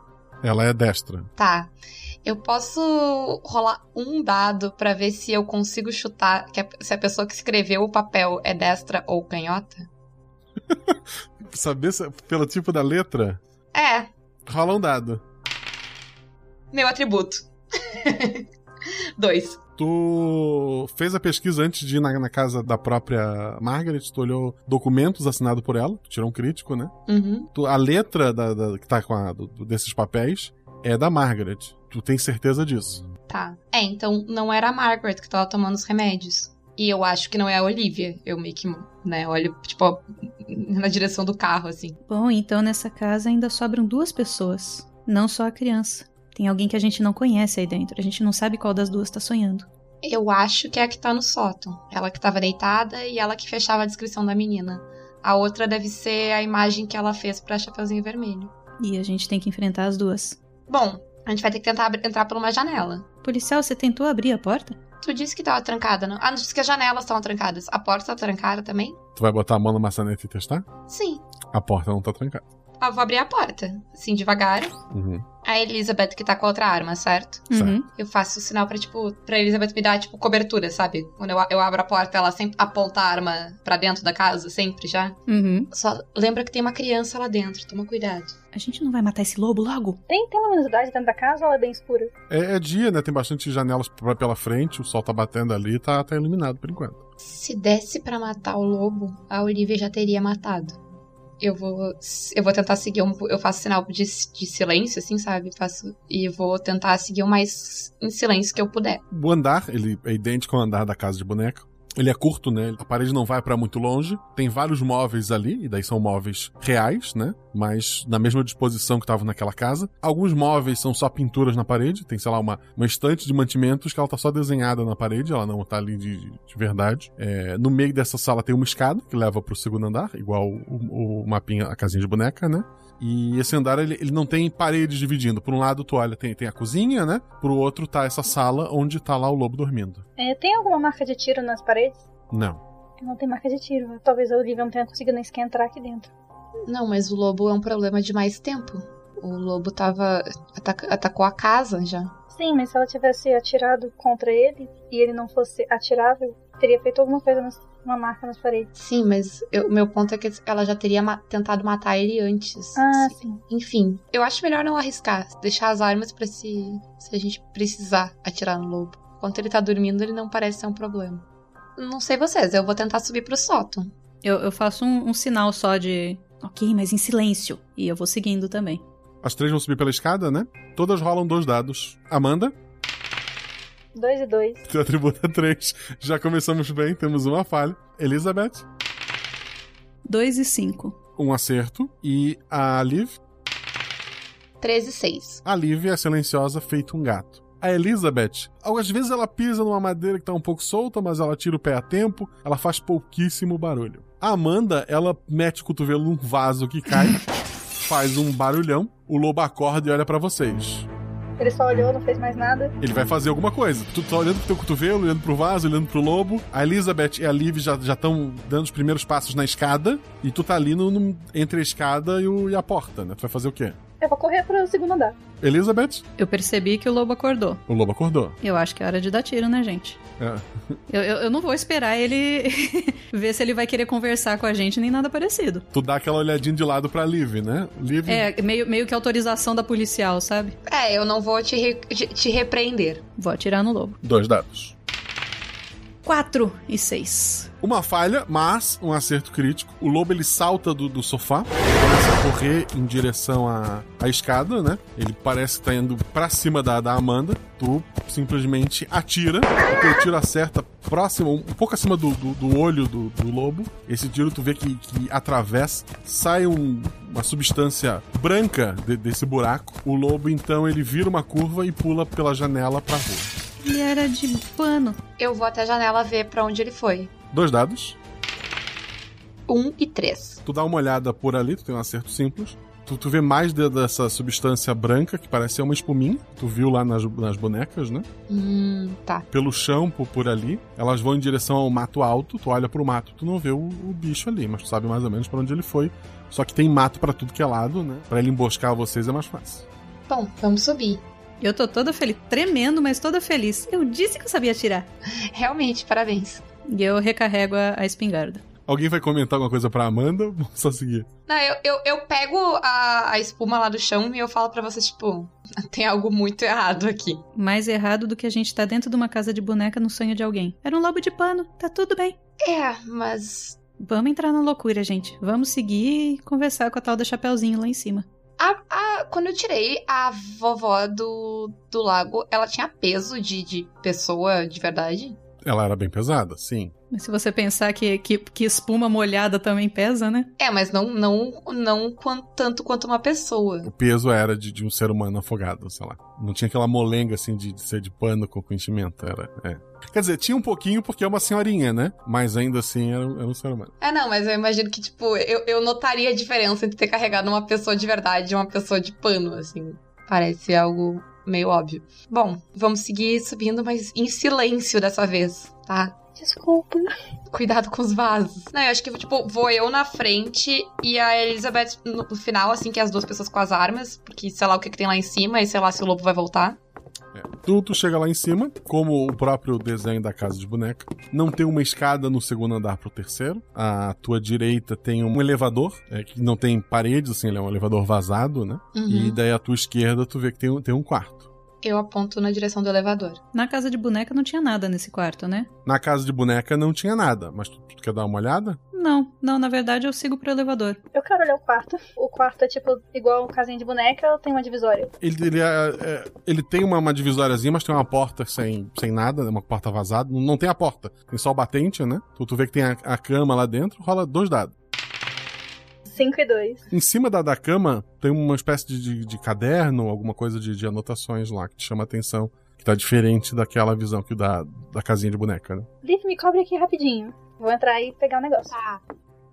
Ela é destra. Tá. Eu posso rolar um dado pra ver se eu consigo chutar se a pessoa que escreveu o papel é destra ou canhota? <laughs> Saber se- pelo tipo da letra, É, rola um dado. meu atributo. <laughs> Dois. Tu fez a pesquisa antes de ir na, na casa da própria Margaret, tu olhou documentos assinados por ela, tu tirou um crítico, né? Uhum. Tu- a letra da, da- que tá com a, do- do- desses papéis é da Margaret. Tu tem certeza disso. Tá. É, então não era a Margaret que tava tomando os remédios. E eu acho que não é a Olivia. Eu meio que, né, olho, tipo, <laughs> na direção do carro, assim. Bom, então nessa casa ainda sobram duas pessoas, não só a criança. Tem alguém que a gente não conhece aí dentro. A gente não sabe qual das duas tá sonhando. Eu acho que é a que tá no sótão. Ela que tava deitada e ela que fechava a descrição da menina. A outra deve ser a imagem que ela fez pra Chapeuzinho Vermelho. E a gente tem que enfrentar as duas. Bom, a gente vai ter que tentar entrar por uma janela. Policial, você tentou abrir a porta? Tu disse que tava trancada, não? Ah, não disse que as janelas estavam trancadas. A porta tá trancada também? Tu vai botar a mão na maçaneta e testar? Sim. A porta não tá trancada. Ah, vou abrir a porta. Assim, devagar. Uhum. A Elizabeth que tá com a outra arma, certo? Uhum. Eu faço o sinal pra, tipo, pra Elizabeth me dar, tipo, cobertura, sabe? Quando eu, eu abro a porta, ela sempre aponta a arma pra dentro da casa, sempre já. Uhum. Só lembra que tem uma criança lá dentro, toma cuidado. A gente não vai matar esse lobo logo? Tem, tem luminosidade dentro da casa ou ela é bem escura? É, é dia, né? Tem bastante janelas pra- pela frente, o sol tá batendo ali, tá, tá iluminado por enquanto. Se desse pra matar o lobo, a Olivia já teria matado. Eu vou, eu vou tentar seguir um. Eu faço sinal de, de silêncio, assim, sabe? Faço, e vou tentar seguir o mais em silêncio que eu puder. O andar, ele é idêntico ao andar da casa de boneca. Ele é curto, né? A parede não vai para muito longe. Tem vários móveis ali, e daí são móveis reais, né? Mas na mesma disposição que estavam naquela casa. Alguns móveis são só pinturas na parede. Tem, sei lá, uma, uma estante de mantimentos que ela tá só desenhada na parede, ela não tá ali de, de verdade. É, no meio dessa sala tem uma escada que leva pro segundo andar, igual o, o mapinha, a casinha de boneca, né? E esse andar, ele, ele não tem paredes dividindo. Por um lado, tu olha, tem, tem a cozinha, né? Pro outro tá essa sala onde tá lá o lobo dormindo. É, tem alguma marca de tiro nas paredes? Não. Não tem marca de tiro. Talvez a Olivia não tenha conseguido nem sequer entrar aqui dentro. Não, mas o lobo é um problema de mais tempo. O lobo tava. Atac atacou a casa já. Sim, mas se ela tivesse atirado contra ele e ele não fosse atirável, teria feito alguma coisa nas, uma marca nas paredes. Sim, mas o meu ponto é que ela já teria ma tentado matar ele antes. Ah, sim. Enfim, eu acho melhor não arriscar. Deixar as armas para se, se a gente precisar atirar no lobo. Enquanto ele tá dormindo, ele não parece ser um problema. Não sei vocês, eu vou tentar subir pro sótão. Eu, eu faço um, um sinal só de. Ok, mas em silêncio. E eu vou seguindo também. As três vão subir pela escada, né? Todas rolam dois dados. Amanda? Dois e dois. Teu atributo é três. Já começamos bem, temos uma falha. Elizabeth? Dois e cinco. Um acerto. E a Liv? 13 e 6. A Liv é silenciosa, feito um gato. A Elizabeth, às vezes ela pisa numa madeira que tá um pouco solta, mas ela tira o pé a tempo, ela faz pouquíssimo barulho. A Amanda, ela mete o cotovelo num vaso que cai, faz um barulhão, o lobo acorda e olha para vocês. Ele só olhou, não fez mais nada. Ele vai fazer alguma coisa. Tu tá olhando pro teu cotovelo, olhando pro vaso, olhando pro lobo. A Elizabeth e a Liv já estão dando os primeiros passos na escada. E tu tá ali no, no, entre a escada e, o, e a porta, né? Tu vai fazer o quê? Eu vou correr pro segundo andar. Elizabeth? Eu percebi que o lobo acordou. O lobo acordou. Eu acho que é hora de dar tiro, né, gente? É. Eu, eu, eu não vou esperar ele <laughs> ver se ele vai querer conversar com a gente, nem nada parecido. Tu dá aquela olhadinha de lado pra Liv, né? Liv... É, meio, meio que autorização da policial, sabe? É, eu não vou te, re te repreender. Vou atirar no lobo. Dois dados. 4 e 6. Uma falha, mas um acerto crítico. O lobo ele salta do, do sofá, começa a correr em direção à, à escada, né? Ele parece que tá indo pra cima da, da Amanda. Tu simplesmente atira, o teu tiro acerta próximo, um pouco acima do, do, do olho do, do, lobo. Esse tiro tu vê que, que atravessa, sai um, uma substância branca de, desse buraco. O lobo então ele vira uma curva e pula pela janela pra rua. Ele era de pano. Eu vou até a janela ver para onde ele foi. Dois dados. Um e três. Tu dá uma olhada por ali, tu tem um acerto simples. Tu, tu vê mais de, dessa substância branca, que parece ser uma espuminha. Tu viu lá nas, nas bonecas, né? Hum, tá. Pelo chão, por, por, ali. Elas vão em direção ao mato alto. Tu olha pro mato, tu não vê o, o bicho ali, mas tu sabe mais ou menos para onde ele foi. Só que tem mato para tudo que é lado, né? Pra ele emboscar vocês é mais fácil. Bom, vamos subir. Eu tô toda feliz, tremendo, mas toda feliz. Eu disse que eu sabia atirar. Realmente, parabéns. E eu recarrego a, a espingarda. Alguém vai comentar alguma coisa pra Amanda? <laughs> Vamos só seguir. Não, eu, eu, eu pego a, a espuma lá do chão e eu falo para você, tipo, <laughs> tem algo muito errado aqui. Mais errado do que a gente tá dentro de uma casa de boneca no sonho de alguém. Era um lobo de pano, tá tudo bem. É, mas. Vamos entrar na loucura, gente. Vamos seguir e conversar com a tal da Chapeuzinho lá em cima. A, a, quando eu tirei a vovó do, do lago, ela tinha peso de, de pessoa de verdade? Ela era bem pesada, sim. Mas se você pensar que, que, que espuma molhada também pesa, né? É, mas não não não quanto, tanto quanto uma pessoa. O peso era de, de um ser humano afogado, sei lá. Não tinha aquela molenga assim de, de ser de pano com enchimento, era. É. Quer dizer, tinha um pouquinho porque é uma senhorinha, né? Mas ainda assim era, era um ser humano. É, não, mas eu imagino que, tipo, eu, eu notaria a diferença entre ter carregado uma pessoa de verdade e uma pessoa de pano, assim. Parece algo meio óbvio. Bom, vamos seguir subindo, mas em silêncio dessa vez, tá? Desculpa. Cuidado com os vasos. Não, eu acho que, tipo, vou eu na frente e a Elizabeth no, final, assim, que é as duas pessoas com as armas, porque sei lá o que, que tem lá em cima e sei lá se o lobo vai voltar. É. Tu, tu chega lá em cima, como o próprio desenho da casa de boneca. Não tem uma escada no segundo andar pro terceiro. À tua direita tem um elevador, é, que não tem paredes, assim, ele é um elevador vazado, né? Uhum. E daí à tua esquerda tu vê que tem, um- tem um quarto. Eu aponto na direção do elevador. Na casa de boneca não tinha nada nesse quarto, né? Na casa de boneca não tinha nada, mas tu, tu quer dar uma olhada? Não, não, na verdade eu sigo pro elevador. Eu quero olhar o quarto. O quarto é tipo igual um casinha de boneca ou tem uma divisória? Ele, ele, é- é- ele tem uma, uma divisóriazinha, mas tem uma porta sem, sem nada, uma porta vazada. Não, não tem a porta, tem só o batente, né? Tu, tu vê que tem a, a cama lá dentro, rola dois dados. 5 e 2. Em cima da, da cama tem uma espécie de, de, de caderno, alguma coisa de, de anotações lá que te chama a atenção. Que tá diferente daquela visão que da, da casinha de boneca, né? Liv, me cobre aqui rapidinho. Vou entrar e pegar o negócio. Tá.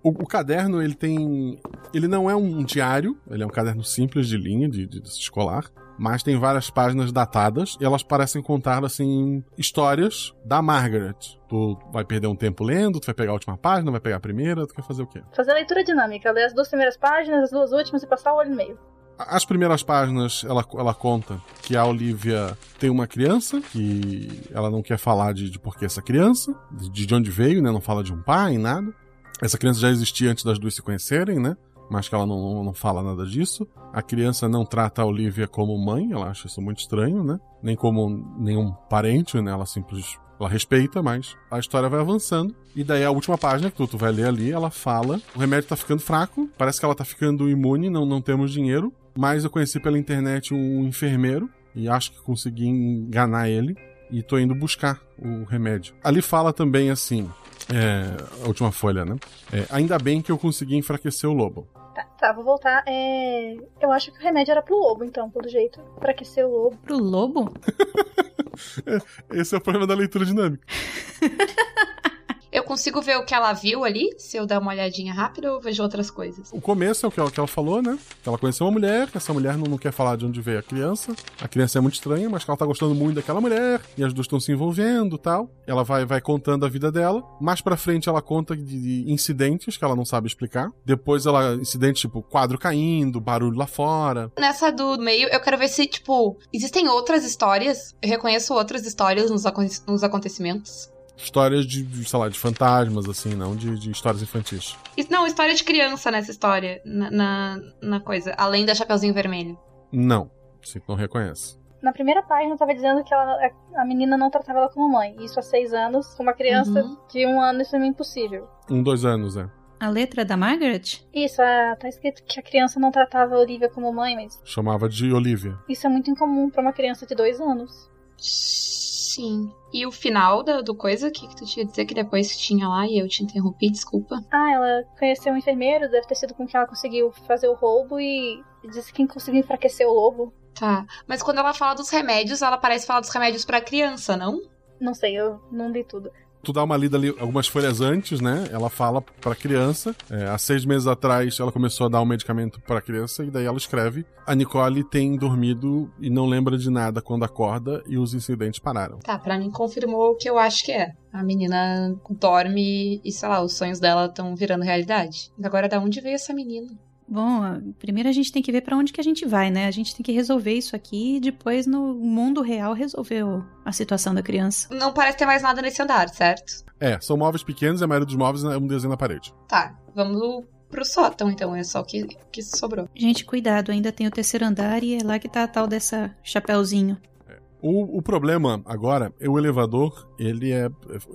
O, o caderno, ele tem. Ele não é um diário, ele é um caderno simples de linha, de, de- de escolar. Mas tem várias páginas datadas e elas parecem contar, assim, histórias da Margaret. Tu vai perder um tempo lendo, tu vai pegar a última página, vai pegar a primeira, tu quer fazer o quê? Fazer leitura dinâmica. Ler as duas primeiras páginas, as duas últimas e passar o olho no meio. As primeiras páginas, ela, ela conta que a Olivia tem uma criança, que ela não quer falar de, de por que essa criança, de, de onde veio, né? Não fala de um pai, nada. Essa criança já existia antes das duas se conhecerem, né? Mas que ela não, não fala nada disso. A criança não trata a Olivia como mãe, ela acha isso muito estranho, né? Nem como nenhum parente, né? Ela simples. Ela respeita, mas a história vai avançando. E daí a última página que tu, tu vai ler ali, ela fala: o remédio tá ficando fraco, parece que ela tá ficando imune, não, não temos dinheiro. Mas eu conheci pela internet um enfermeiro e acho que consegui enganar ele. E tô indo buscar o remédio. Ali fala também assim: é, a última folha, né? É, ainda bem que eu consegui enfraquecer o lobo. Tá, tá, vou voltar. É... Eu acho que o remédio era pro lobo, então, pelo jeito. Pra aquecer o lobo. Pro lobo? <laughs> Esse é o problema da leitura dinâmica. <laughs> Eu consigo ver o que ela viu ali, se eu der uma olhadinha rápida ou vejo outras coisas? O começo é o que ela, que ela falou, né? Ela conheceu uma mulher, que essa mulher não, não quer falar de onde veio a criança. A criança é muito estranha, mas ela tá gostando muito daquela mulher, e as duas estão se envolvendo tal. Ela vai, vai contando a vida dela. Mais pra frente ela conta de, de incidentes que ela não sabe explicar. Depois ela, incidentes tipo quadro caindo, barulho lá fora. Nessa do meio, eu quero ver se, tipo, existem outras histórias. Eu reconheço outras histórias nos, nos acontecimentos. Histórias de, de, sei lá, de fantasmas, assim, não de, de histórias infantis. Não, história de criança nessa história, na, na, na coisa, além da Chapeuzinho Vermelho. Não. Você não reconhece. Na primeira página tava dizendo que ela, a menina não tratava ela como mãe. Isso há seis anos. Com uma criança Uhum. de um ano, isso é impossível. Um, dois anos, é. A letra é da Margaret? Isso, ah, tá escrito que a criança não tratava a Olivia como mãe, mas Chamava de Olivia. isso é muito incomum pra uma criança de dois anos. Sim. E o final da, do coisa, o que, que tu tinha a dizer que depois tinha lá e eu te interrompi, desculpa. Ah, ela conheceu um enfermeiro, deve ter sido com quem ela conseguiu fazer o roubo e disse que conseguiu enfraquecer o lobo. Tá. Mas quando ela fala dos remédios, ela parece falar dos remédios pra criança, não? Não sei, eu não li tudo. Tu dá uma lida ali algumas folhas antes, né? Ela fala pra criança. É, há seis meses atrás ela começou a dar um medicamento pra criança e daí ela escreve: A Nicole tem dormido e não lembra de nada quando acorda e os incidentes pararam. Tá, pra mim confirmou o que eu acho que é. A menina dorme e, sei lá, os sonhos dela estão virando realidade. Agora, da onde veio essa menina? Bom, a- primeiro a gente tem que ver pra onde que a gente vai, né? A gente tem que resolver isso aqui e depois no mundo real resolver o- a situação da criança. Não parece ter mais nada nesse andar, certo? É, são móveis pequenos e a maioria dos móveis é um desenho na parede. Tá, vamos pro sótão então, é só o que, que sobrou. Gente, cuidado, ainda tem o terceiro andar e é lá que tá a tal dessa chapéuzinho. O, o problema agora é o elevador, ele é,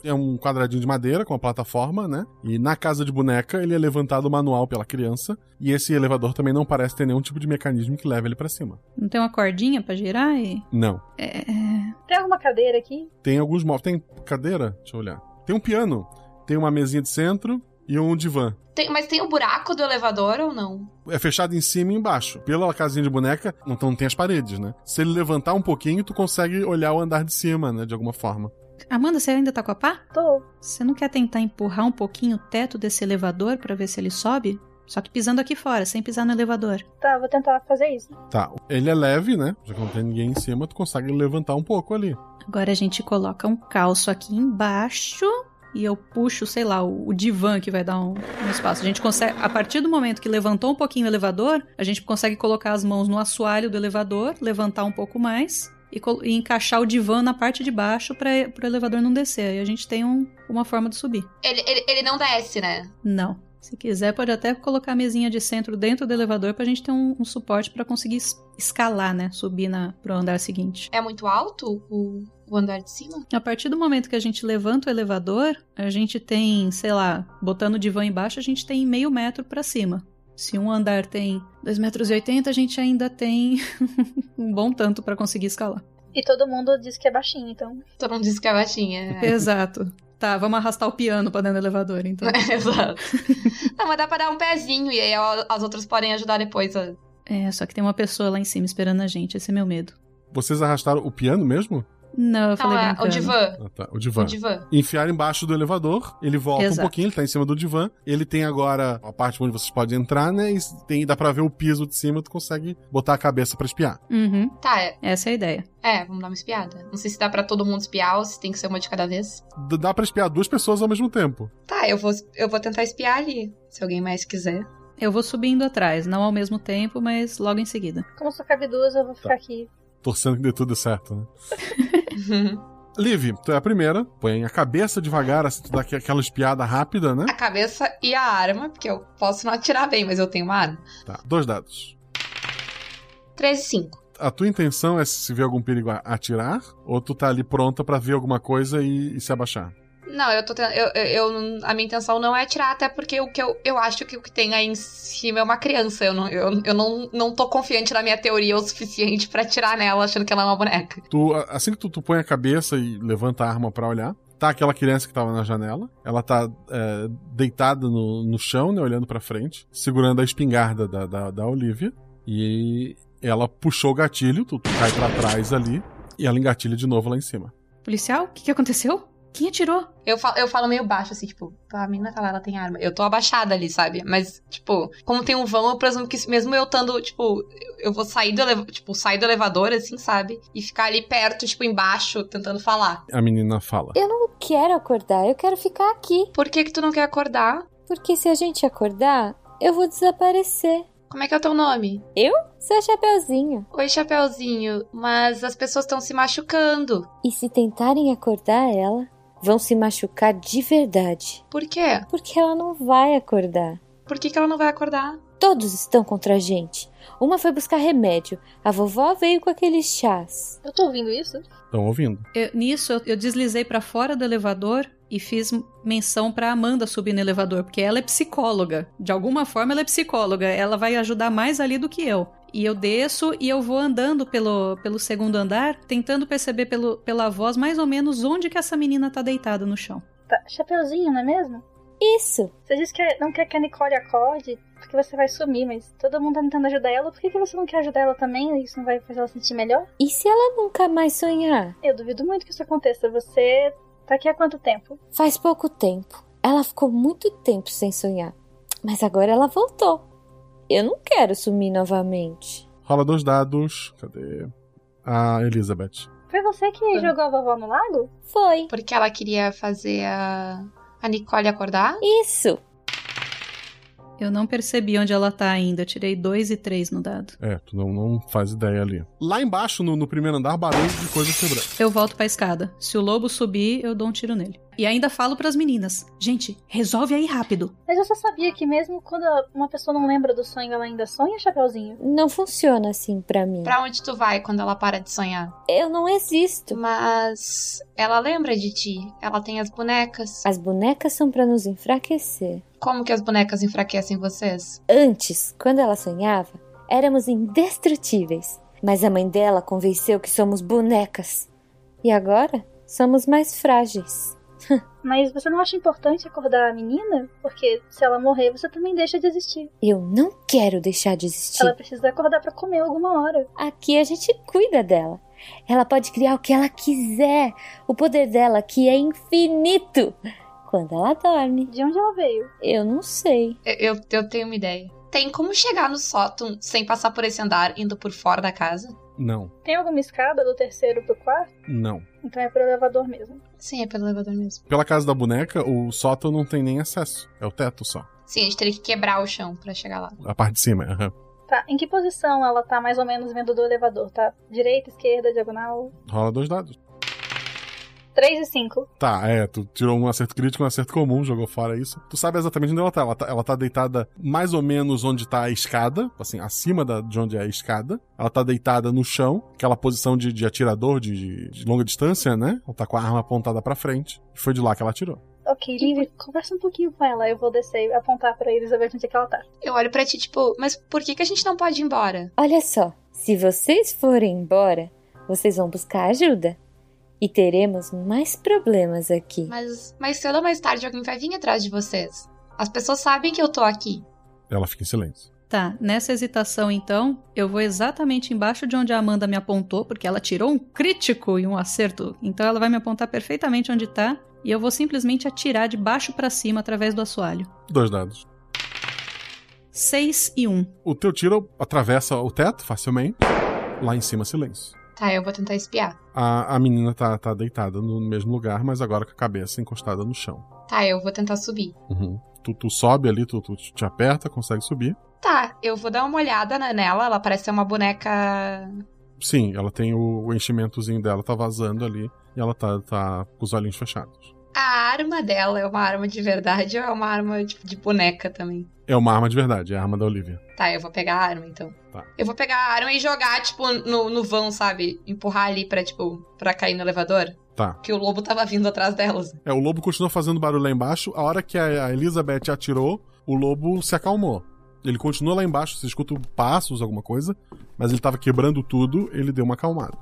é um quadradinho de madeira com uma plataforma, né? E na casa de boneca ele é levantado manual pela criança. E esse elevador também não parece ter nenhum tipo de mecanismo que leve ele pra cima. Não tem uma cordinha pra girar e. Não. É. Tem alguma cadeira aqui? Tem alguns móveis. Tem cadeira? Deixa eu olhar. Tem um piano, tem uma mesinha de centro e um divã. Tem- mas tem o buraco do elevador ou não? É fechado em cima e embaixo. Pela casinha de boneca, então não tem as paredes, né? Se ele levantar um pouquinho, tu consegue olhar o andar de cima, né? De alguma forma. Amanda, você ainda tá com a pá? Tô. Você não quer tentar empurrar um pouquinho o teto desse elevador pra ver se ele sobe? Só que pisando aqui fora, sem pisar no elevador. Tá, vou tentar fazer isso. Tá, ele é leve, né? Já que não tem ninguém em cima, tu consegue levantar um pouco ali. Agora a gente coloca um calço aqui embaixo e eu puxo, sei lá, o, o divã que vai dar um, um espaço. A gente consegue, a partir do momento que levantou um pouquinho o elevador, a gente consegue colocar as mãos no assoalho do elevador, levantar um pouco mais e, e encaixar o divã na parte de baixo para o elevador não descer. Aí a gente tem um- uma forma de subir. Ele, ele, ele não desce, né? Não. Se quiser, pode até colocar a mesinha de centro dentro do elevador pra gente ter um, um suporte pra conseguir es- escalar, né? Subir na, pro andar seguinte. É muito alto o, o andar de cima? A partir do momento que a gente levanta o elevador, a gente tem, sei lá, botando o divã embaixo, a gente tem meio metro pra cima. Se um andar tem 2,80 metros, e oitenta, a gente ainda tem <laughs> um bom tanto pra conseguir escalar. E todo mundo diz que é baixinho, então. Todo mundo diz que é baixinha. É. <laughs> Exato. Tá, vamos arrastar o piano pra dentro do elevador, então. <laughs> Exato. Não, mas dá pra dar um pezinho e aí as outras podem ajudar depois. A... É, só que tem uma pessoa lá em cima esperando a gente, esse é meu medo. Vocês arrastaram o piano mesmo? Não, eu falei Não, é brincando. o divã. Ah, tá. O divã. O divã. Enfiar embaixo do elevador, ele volta Exato. um pouquinho, ele tá em cima do divã. Ele tem agora a parte onde vocês podem entrar, né? E tem, dá pra ver o piso de cima, tu consegue botar a cabeça pra espiar. Uhum. Tá, é. Essa é a ideia. É, vamos dar uma espiada. Não sei se dá pra todo mundo espiar ou se tem que ser uma de cada vez. D- dá pra espiar duas pessoas ao mesmo tempo. Tá, eu vou, eu vou tentar espiar ali, se alguém mais quiser. Eu vou subindo atrás, não ao mesmo tempo, mas logo em seguida. Como só cabe duas, eu vou ficar aqui. Torcendo que dê tudo certo, né? <laughs> Liv, tu é a primeira. Põe a cabeça devagar, assim, tu dá aqu- aquela espiada rápida, né? A cabeça e a arma, porque eu posso não atirar bem, mas eu tenho uma arma. Tá, dois dados. 13 e 5. A tua intenção é se vê algum perigo a- atirar? Ou tu tá ali pronta pra ver alguma coisa e, e se abaixar? Não, eu tô tendo, eu, eu, a minha intenção não é atirar, até porque o que eu, eu acho que o que tem aí em cima é uma criança. Eu não, eu, eu não, não tô confiante na minha teoria o suficiente pra atirar nela achando que ela é uma boneca. Tu, assim que tu, tu põe a cabeça e levanta a arma pra olhar, tá aquela criança que tava na janela. Ela tá é, deitada no, no chão, né, olhando pra frente, segurando a espingarda da, da, da Olivia. E ela puxou o gatilho, tu, tu cai pra trás ali, e ela engatilha de novo lá em cima. Policial, o que, que aconteceu? Quem atirou? Eu falo, eu falo meio baixo, assim, tipo, a menina tá lá, ela tem arma. Eu tô abaixada ali, sabe? Mas, tipo, como tem um vão, eu presumo que mesmo eu estando, tipo, eu- eu vou sair do elevador, tipo, sair do elevador, assim, sabe? E ficar ali perto, tipo, embaixo, tentando falar. A menina fala. Eu não quero acordar, eu quero ficar aqui. Por que que tu não quer acordar? Porque se a gente acordar, eu vou desaparecer. Como é que é o teu nome? Eu? Seu Chapeuzinho. Oi, Chapeuzinho, mas as pessoas estão se machucando. E se tentarem acordar ela, vão se machucar de verdade. Por quê? Porque ela não vai acordar. Por que, que ela não vai acordar? Todos estão contra a gente. Uma foi buscar remédio. A vovó veio com aqueles chás. Eu tô ouvindo isso? Estão ouvindo? Eu- nisso, eu, eu deslizei pra fora do elevador e fiz menção pra Amanda subir no elevador, porque ela é psicóloga. De alguma forma, ela é psicóloga. Ela vai ajudar mais ali do que eu. E eu desço e eu vou andando pelo, pelo segundo andar, tentando perceber pelo, pela voz mais ou menos onde que essa menina tá deitada no chão. Tá, Chapeuzinho, não é mesmo? Isso. Você disse que não quer que a Nicole acorde porque você vai sumir, mas todo mundo tá tentando ajudar ela. Por que, que você não quer ajudar ela também? Isso não vai fazer ela se sentir melhor? E se ela nunca mais sonhar? Eu duvido muito que isso aconteça. Você tá aqui há quanto tempo? Faz pouco tempo. Ela ficou muito tempo sem sonhar. Mas agora ela voltou. Eu não quero sumir novamente. Rola dois dados. Cadê? A Elizabeth. Foi você que jogou a vovó no lago? Foi. Porque ela queria fazer a, a Nicole acordar? Isso. Eu não percebi onde ela tá ainda. Eu tirei dois e três no dado. É, tu não, não faz ideia ali. Lá embaixo, no, no primeiro andar, barulho de coisa quebrando. Eu volto pra escada. Se o lobo subir, eu dou um tiro nele. E ainda falo pras meninas: gente, resolve aí rápido. Mas você sabia que mesmo quando uma pessoa não lembra do sonho, ela ainda sonha, Chapeuzinho? Não funciona assim pra mim. Pra onde tu vai quando ela para de sonhar? Eu não existo. Mas ela lembra de ti. Ela tem as bonecas. As bonecas são pra nos enfraquecer. Como que as bonecas enfraquecem vocês? Antes, quando ela sonhava, éramos indestrutíveis. Mas a mãe dela convenceu que somos bonecas. E agora somos mais frágeis. <laughs> Mas você não acha importante acordar a menina? Porque se ela morrer, você também deixa de existir. Eu não quero deixar de existir. Ela precisa acordar pra comer alguma hora. Aqui a gente cuida dela. Ela pode criar o que ela quiser. O poder dela que é infinito. Quando ela dorme. De onde ela veio? Eu não sei. Eu, eu, eu tenho uma ideia. Tem como chegar no sótão sem passar por esse andar, indo por fora da casa? Não, Tem alguma escada do terceiro pro quarto? não. Então é pro elevador mesmo. Sim, é pelo elevador mesmo. Pela casa da boneca, o sótão não tem nem acesso. É o teto só. Sim, a gente teria que quebrar o chão pra chegar lá. A parte de cima, aham. Tá, em que posição ela tá mais ou menos vendo do elevador? Tá direita, esquerda, diagonal? Rola dois dados. 3 e 5. Tá, é, tu tirou um acerto crítico, um acerto comum, jogou fora isso. Tu sabe exatamente onde ela tá. Ela tá, ela tá deitada mais ou menos onde tá a escada, assim, acima da, de onde é a escada. Ela tá deitada no chão, aquela posição de, de atirador de, de longa distância, né? Ela tá com a arma apontada pra frente. E foi de lá que ela atirou. Ok, Liv, conversa um pouquinho com ela. Eu vou descer e apontar pra Elizabeth onde é que ela tá. Eu olho pra ti, tipo, mas por que, que a gente não pode ir embora? Olha só, se vocês forem embora, vocês vão buscar ajuda. E teremos mais problemas aqui. Mas mais cedo ou mais tarde alguém vai vir atrás de vocês. As pessoas sabem que eu tô aqui. Ela fica em silêncio. Tá, nessa hesitação então, eu vou exatamente embaixo de onde a Amanda me apontou, porque ela tirou um crítico e um acerto. Então ela vai me apontar perfeitamente onde tá, e eu vou simplesmente atirar de baixo para cima através do assoalho. Dois dados. 6 e 1. Um. O teu tiro atravessa o teto facilmente. Lá em cima, silêncio. Tá, eu vou tentar espiar. A, a menina tá, tá deitada no mesmo lugar, mas agora com a cabeça encostada no chão. Tá, eu vou tentar subir. Uhum. Tu, tu sobe ali, tu, tu te aperta, consegue subir. Tá, eu vou dar uma olhada nela. Ela parece ser uma boneca. Sim, ela tem o, o enchimentozinho dela, tá vazando ali. E ela tá, tá com os olhinhos fechados. A arma dela é uma arma de verdade ou é uma arma tipo, de boneca também? É uma arma de verdade, é a arma da Olivia. Tá, eu vou pegar a arma então. Tá. Eu vou pegar a arma e jogar, tipo, no, no vão, sabe? Empurrar ali pra, tipo, pra cair no elevador. Tá. Que o lobo tava vindo atrás delas. É, o lobo continua fazendo barulho lá embaixo. A hora que a, a Elizabeth atirou, o lobo se acalmou. Ele continua lá embaixo, você escuta passos, alguma coisa, mas ele tava quebrando tudo, ele deu uma acalmada.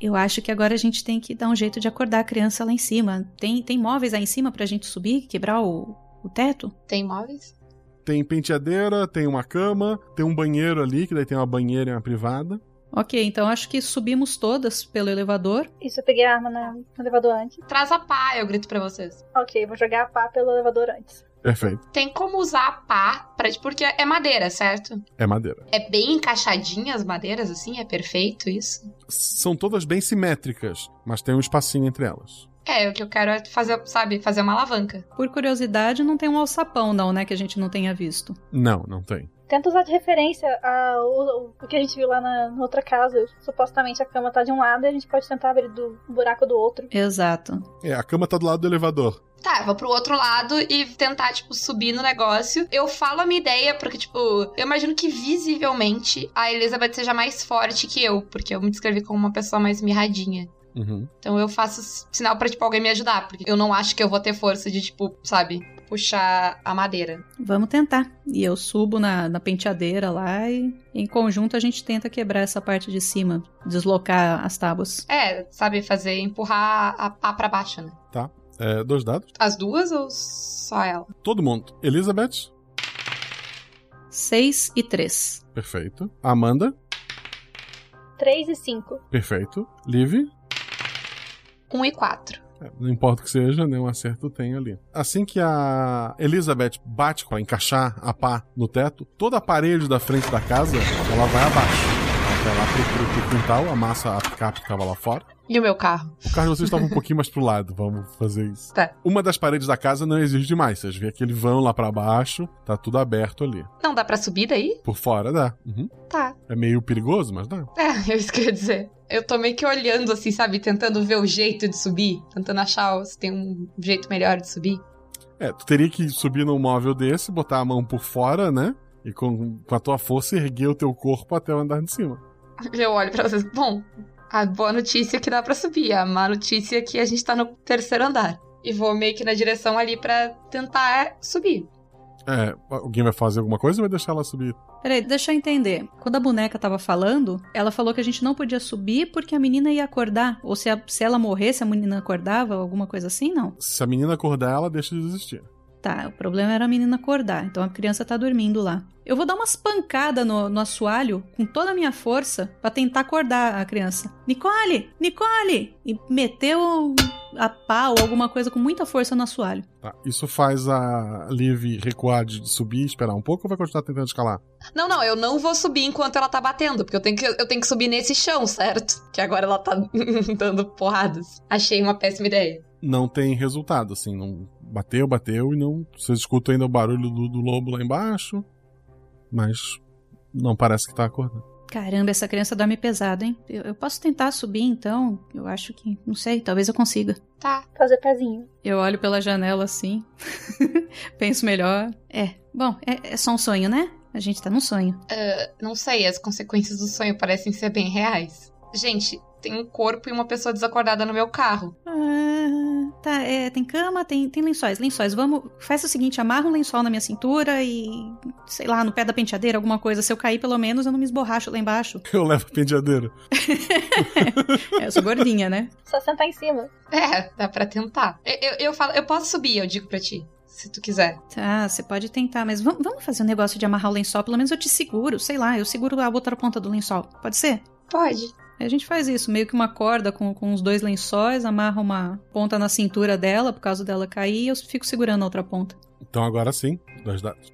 Eu acho que agora a gente tem que dar um jeito de acordar a criança lá em cima. Tem, tem móveis aí em cima pra gente subir, quebrar o, o teto? Tem móveis? Tem penteadeira, tem uma cama, tem um banheiro ali, que daí tem uma banheira e uma privada. Ok, então acho que subimos todas pelo elevador. Isso, eu peguei a arma no elevador antes. Traz a pá, eu grito pra vocês. Ok, vou jogar a pá pelo elevador antes. Perfeito. Tem como usar a pá pra, porque é madeira, certo? É madeira. É bem encaixadinha as madeiras, assim? É perfeito isso? São todas bem simétricas, mas tem um espacinho entre elas. É, o que eu quero é fazer, sabe, fazer uma alavanca. Por curiosidade, não tem um alçapão, não, né? Que a gente não tenha visto. Não, não tem. Tenta usar de referência a, o, o que a gente viu lá na, na outra casa. Supostamente a cama tá de um lado e a gente pode tentar abrir do buraco do outro. Exato. É, a cama tá do lado do elevador. Tá, eu vou pro outro lado e tentar, tipo, subir no negócio. Eu falo a minha ideia, porque, tipo, eu imagino que visivelmente a Elizabeth seja mais forte que eu, porque eu me descrevi como uma pessoa mais mirradinha. Uhum. Então eu faço sinal pra, tipo, alguém me ajudar, porque eu não acho que eu vou ter força de, tipo, sabe, puxar a madeira. Vamos tentar. E eu subo na, na penteadeira lá e, em conjunto, a gente tenta quebrar essa parte de cima, deslocar as tábuas. É, sabe, fazer, empurrar a pá pra baixo, né? É, dois dados. As duas ou só ela? Todo mundo. Elizabeth. 6 e 3. Perfeito. Amanda. 3 e 5. Perfeito. Liv. 1 e 4. É, Não importa o que seja, nenhum acerto tem ali. Assim que a Elizabeth bate para encaixar a pá no teto, toda a parede da frente da casa, ela vai abaixo. Vai lá pro, pro, quintal, amassa a picape que tava lá fora. E o meu carro? O carro de vocês estava um pouquinho mais pro lado, vamos fazer isso. Tá. Uma das paredes da casa não existe mais, vocês veem aquele vão lá para baixo, tá tudo aberto ali. Não dá pra subir daí? Por fora dá. Uhum. Tá. É meio perigoso, mas dá. É, <laughs> é isso que eu ia dizer. Eu tô meio que olhando assim, sabe? Tentando ver o jeito de subir. Tentando achar se tem um jeito melhor de subir. É, tu teria que subir num móvel desse, botar a mão por fora, né? E com, com a tua força erguer o teu corpo até o andar de cima. <laughs> Eu olho pra vocês. Bom, a boa notícia é que dá pra subir. A má notícia é que a gente tá no terceiro andar. E vou meio que na direção ali pra tentar subir. É, alguém vai fazer alguma coisa ou vai deixar ela subir? Peraí, deixa eu entender. Quando a boneca tava falando, ela falou que a gente não podia subir porque a menina ia acordar. Ou se, a- se ela morresse, a menina acordava, alguma coisa assim, não. Se a menina acordar, ela deixa de existir. Tá, o problema era a menina acordar, então a criança tá dormindo lá. Eu vou dar umas pancadas no, no assoalho com toda a minha força pra tentar acordar a criança. Nicole! Nicole! E meteu a pá ou alguma coisa com muita força no assoalho. Tá. Isso faz a Liv recuar de subir e esperar um pouco ou vai continuar tentando escalar? Não, não, eu não vou subir enquanto ela tá batendo, porque eu tenho que, eu tenho que subir nesse chão, certo? Que agora ela tá <laughs> dando porradas. Achei uma péssima ideia. Não tem resultado, assim, não bateu, bateu e não. Vocês escutam ainda o barulho do, do lobo lá embaixo, mas não parece que tá acordando. Caramba, essa criança dorme pesado, hein? Eu, eu posso tentar subir então? Eu acho que. Não sei, talvez eu consiga. Tá. Fazer pezinho. Eu olho pela janela assim. <laughs> Penso melhor. É. Bom, é, é só um sonho, né? A gente tá num sonho. Uh, não sei, as consequências do sonho parecem ser bem reais. Gente, tem um corpo e uma pessoa desacordada no meu carro. Ah, tá, é, tem cama, tem, tem lençóis. Lençóis, vamos. Faz o seguinte: amarra um lençol na minha cintura e. sei lá, no pé da penteadeira, alguma coisa. Se eu cair, pelo menos eu não me esborracho lá embaixo. <laughs> Eu levo a penteadeira. <laughs> é, eu sou gordinha, né? Só sentar em cima. É, dá pra tentar. Eu, eu, eu falo, eu posso subir, eu digo pra ti se tu quiser. Tá, você pode tentar, mas vamos, vamos fazer um negócio de amarrar o lençol, pelo menos eu te seguro, sei lá, eu seguro a outra ponta do lençol. Pode ser? Pode. A gente faz isso, meio que uma corda com, com os dois lençóis, amarra uma ponta na cintura dela, por causa dela cair, e eu fico segurando a outra ponta. Então agora sim, dois dados.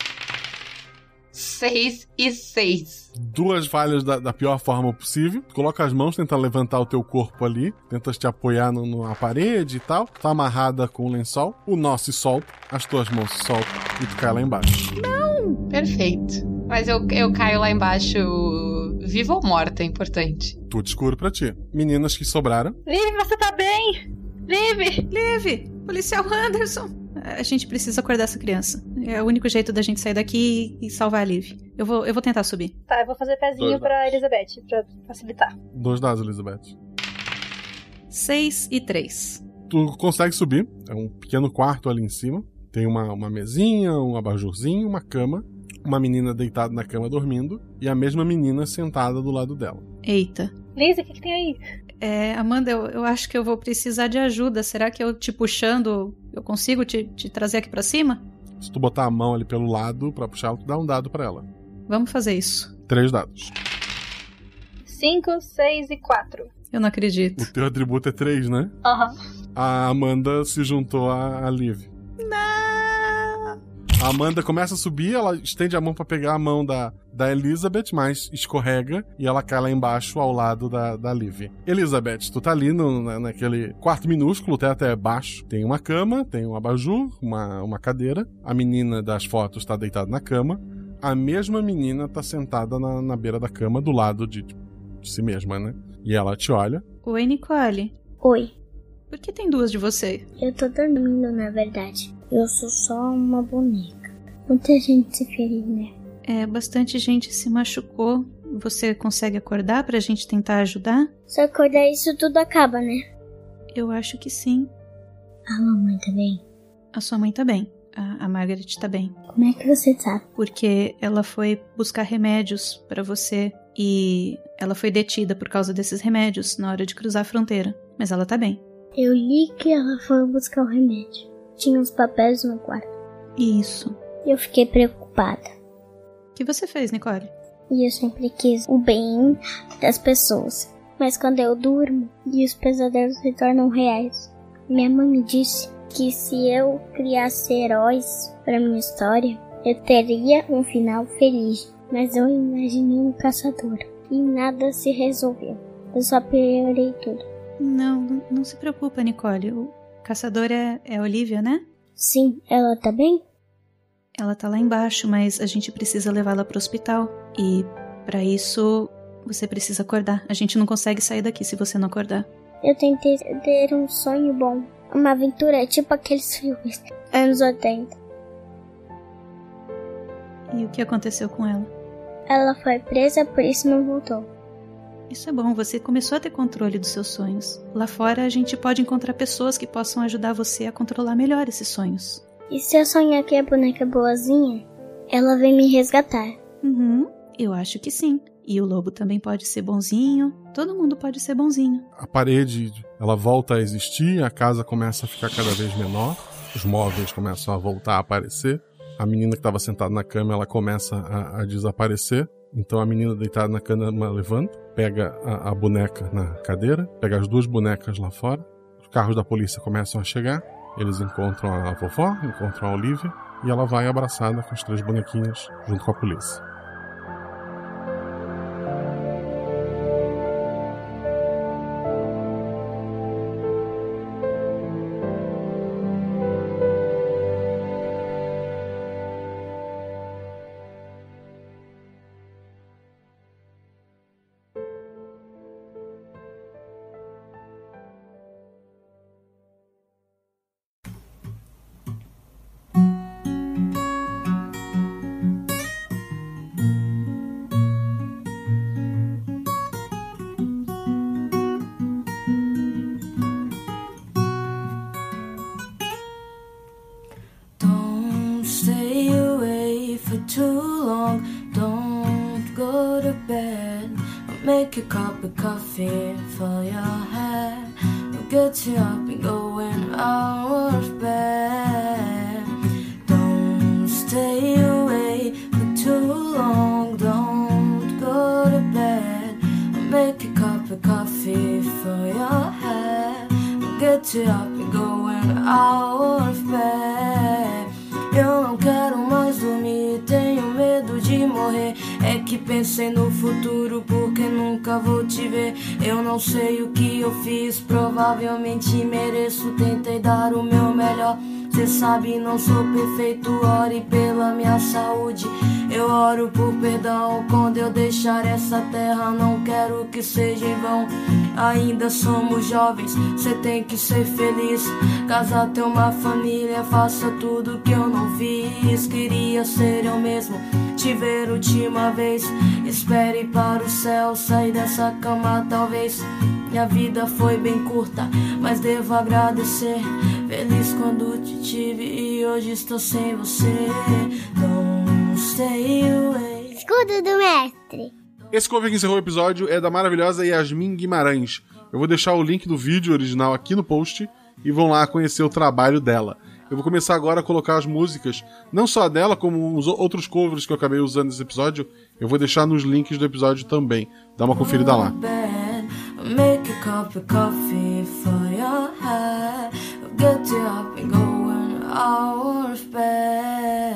6 e 6. Duas falhas da, da, pior forma possível. Coloca as mãos, tenta levantar o teu corpo ali, tenta te apoiar no, na parede e tal. Tá amarrada com o lençol. O nó se solta, as tuas mãos se soltam e tu cai lá embaixo. Não! Perfeito. Mas eu, eu caio lá embaixo viva ou morta, é importante. Tudo escuro para ti. Meninas que sobraram. Liv, você tá bem? Liv! Liv! Policial Anderson! A gente precisa acordar essa criança. É o único jeito da gente sair daqui e salvar a Liv. Eu vou, eu vou tentar subir. Tá, eu vou fazer pezinho Dois pra dados. Elizabeth, pra facilitar. Dois dados, Elizabeth. Seis e três. Tu consegue subir. É um pequeno quarto ali em cima. Tem uma, uma mesinha, um abajurzinho, uma cama uma menina deitada na cama dormindo e a mesma menina sentada do lado dela. Eita. Liz, o que, que tem aí? É, Amanda, eu, eu acho que eu vou precisar de ajuda. Será que eu te puxando, eu consigo te, te trazer aqui para cima? Se tu botar a mão ali pelo lado para puxar, tu dá um dado para ela. Vamos fazer isso. Três dados. Cinco, seis e quatro. Eu não acredito. O teu atributo é três, né? Aham. Uhum. A Amanda se juntou a, a Liv. A Amanda começa a subir, ela estende a mão para pegar a mão da, da Elizabeth, mas escorrega e ela cai lá embaixo ao lado da, da Liv. Elizabeth, tu tá ali no, na, naquele quarto minúsculo, o teto é baixo. Tem uma cama, tem um abajur, uma, uma cadeira. A menina das fotos tá deitada na cama. A mesma menina tá sentada na, na beira da cama, do lado de, de si mesma, né? E ela te olha. Oi, Nicole. Oi. Por que tem duas de você? Eu tô dormindo, na verdade. Eu sou só uma boneca. Muita gente se feriu, né? É, bastante gente se machucou. Você consegue acordar pra gente tentar ajudar? Se acordar, isso tudo acaba, né? Eu acho que sim. A mamãe tá bem? A sua mãe tá bem. A, a Margaret tá bem. Como é que você sabe? Porque ela foi buscar remédios para você e ela foi detida por causa desses remédios na hora de cruzar a fronteira. Mas ela tá bem. Eu li que ela foi buscar o remédio tinha os papéis no quarto. Isso. Eu fiquei preocupada. O que você fez, Nicole? E eu sempre quis o bem das pessoas. Mas quando eu durmo e os pesadelos se tornam reais, minha mãe me disse que se eu criasse heróis para minha história, eu teria um final feliz. Mas eu imaginei um caçador e nada se resolveu. Eu só piorei tudo. Não, não, não se preocupa, Nicole. O, caçadora é, é a Olivia, né? Sim, ela tá bem? Ela tá lá embaixo, mas a gente precisa levá-la pro hospital. E para isso, você precisa acordar. A gente não consegue sair daqui se você não acordar. Eu tentei ter um sonho bom. Uma aventura tipo aqueles <laughs> filmes anos 80. E o que aconteceu com ela? Ela foi presa, por isso não voltou. Isso é bom, você começou a ter controle dos seus sonhos. Lá fora a gente pode encontrar pessoas que possam ajudar você a controlar melhor esses sonhos. E se eu sonhar que a boneca é boazinha, ela vem me resgatar. Uhum, eu acho que sim. E o lobo também pode ser bonzinho. Todo mundo pode ser bonzinho. A parede, ela volta a existir, a casa começa a ficar cada vez menor, os móveis começam a voltar a aparecer. A menina que estava sentada na cama, ela começa a, a desaparecer. Então a menina deitada na cama levanta, pega a, a, boneca na cadeira, pega as duas bonecas lá fora. Os carros da polícia começam a chegar. Eles encontram a vovó, encontram a Olivia e ela vai abraçada com as três bonequinhas junto com a polícia. Não sou perfeito, ore pela minha saúde. Eu oro por perdão quando eu deixar essa terra. Não quero que seja em vão. Ainda somos jovens, cê tem que ser feliz. Casar, ter uma família, faça tudo que eu não fiz. Queria ser eu mesmo, te ver última vez. Espere para o céu, sair dessa cama talvez. Minha vida foi bem curta, mas devo agradecer. Feliz quando te tive e hoje estou sem você. Don't stay away. Escudo do mestre. Esse cover que encerrou o episódio é da maravilhosa Yasmin Guimarães. Eu vou deixar o link do vídeo original aqui no post e vão lá conhecer o trabalho dela. Eu vou começar agora a colocar as músicas, não só a dela, como os outros covers que eu acabei usando nesse episódio. Eu vou deixar nos links do episódio também. Dá uma conferida lá. Cup of coffee for your head. Get you up and bed.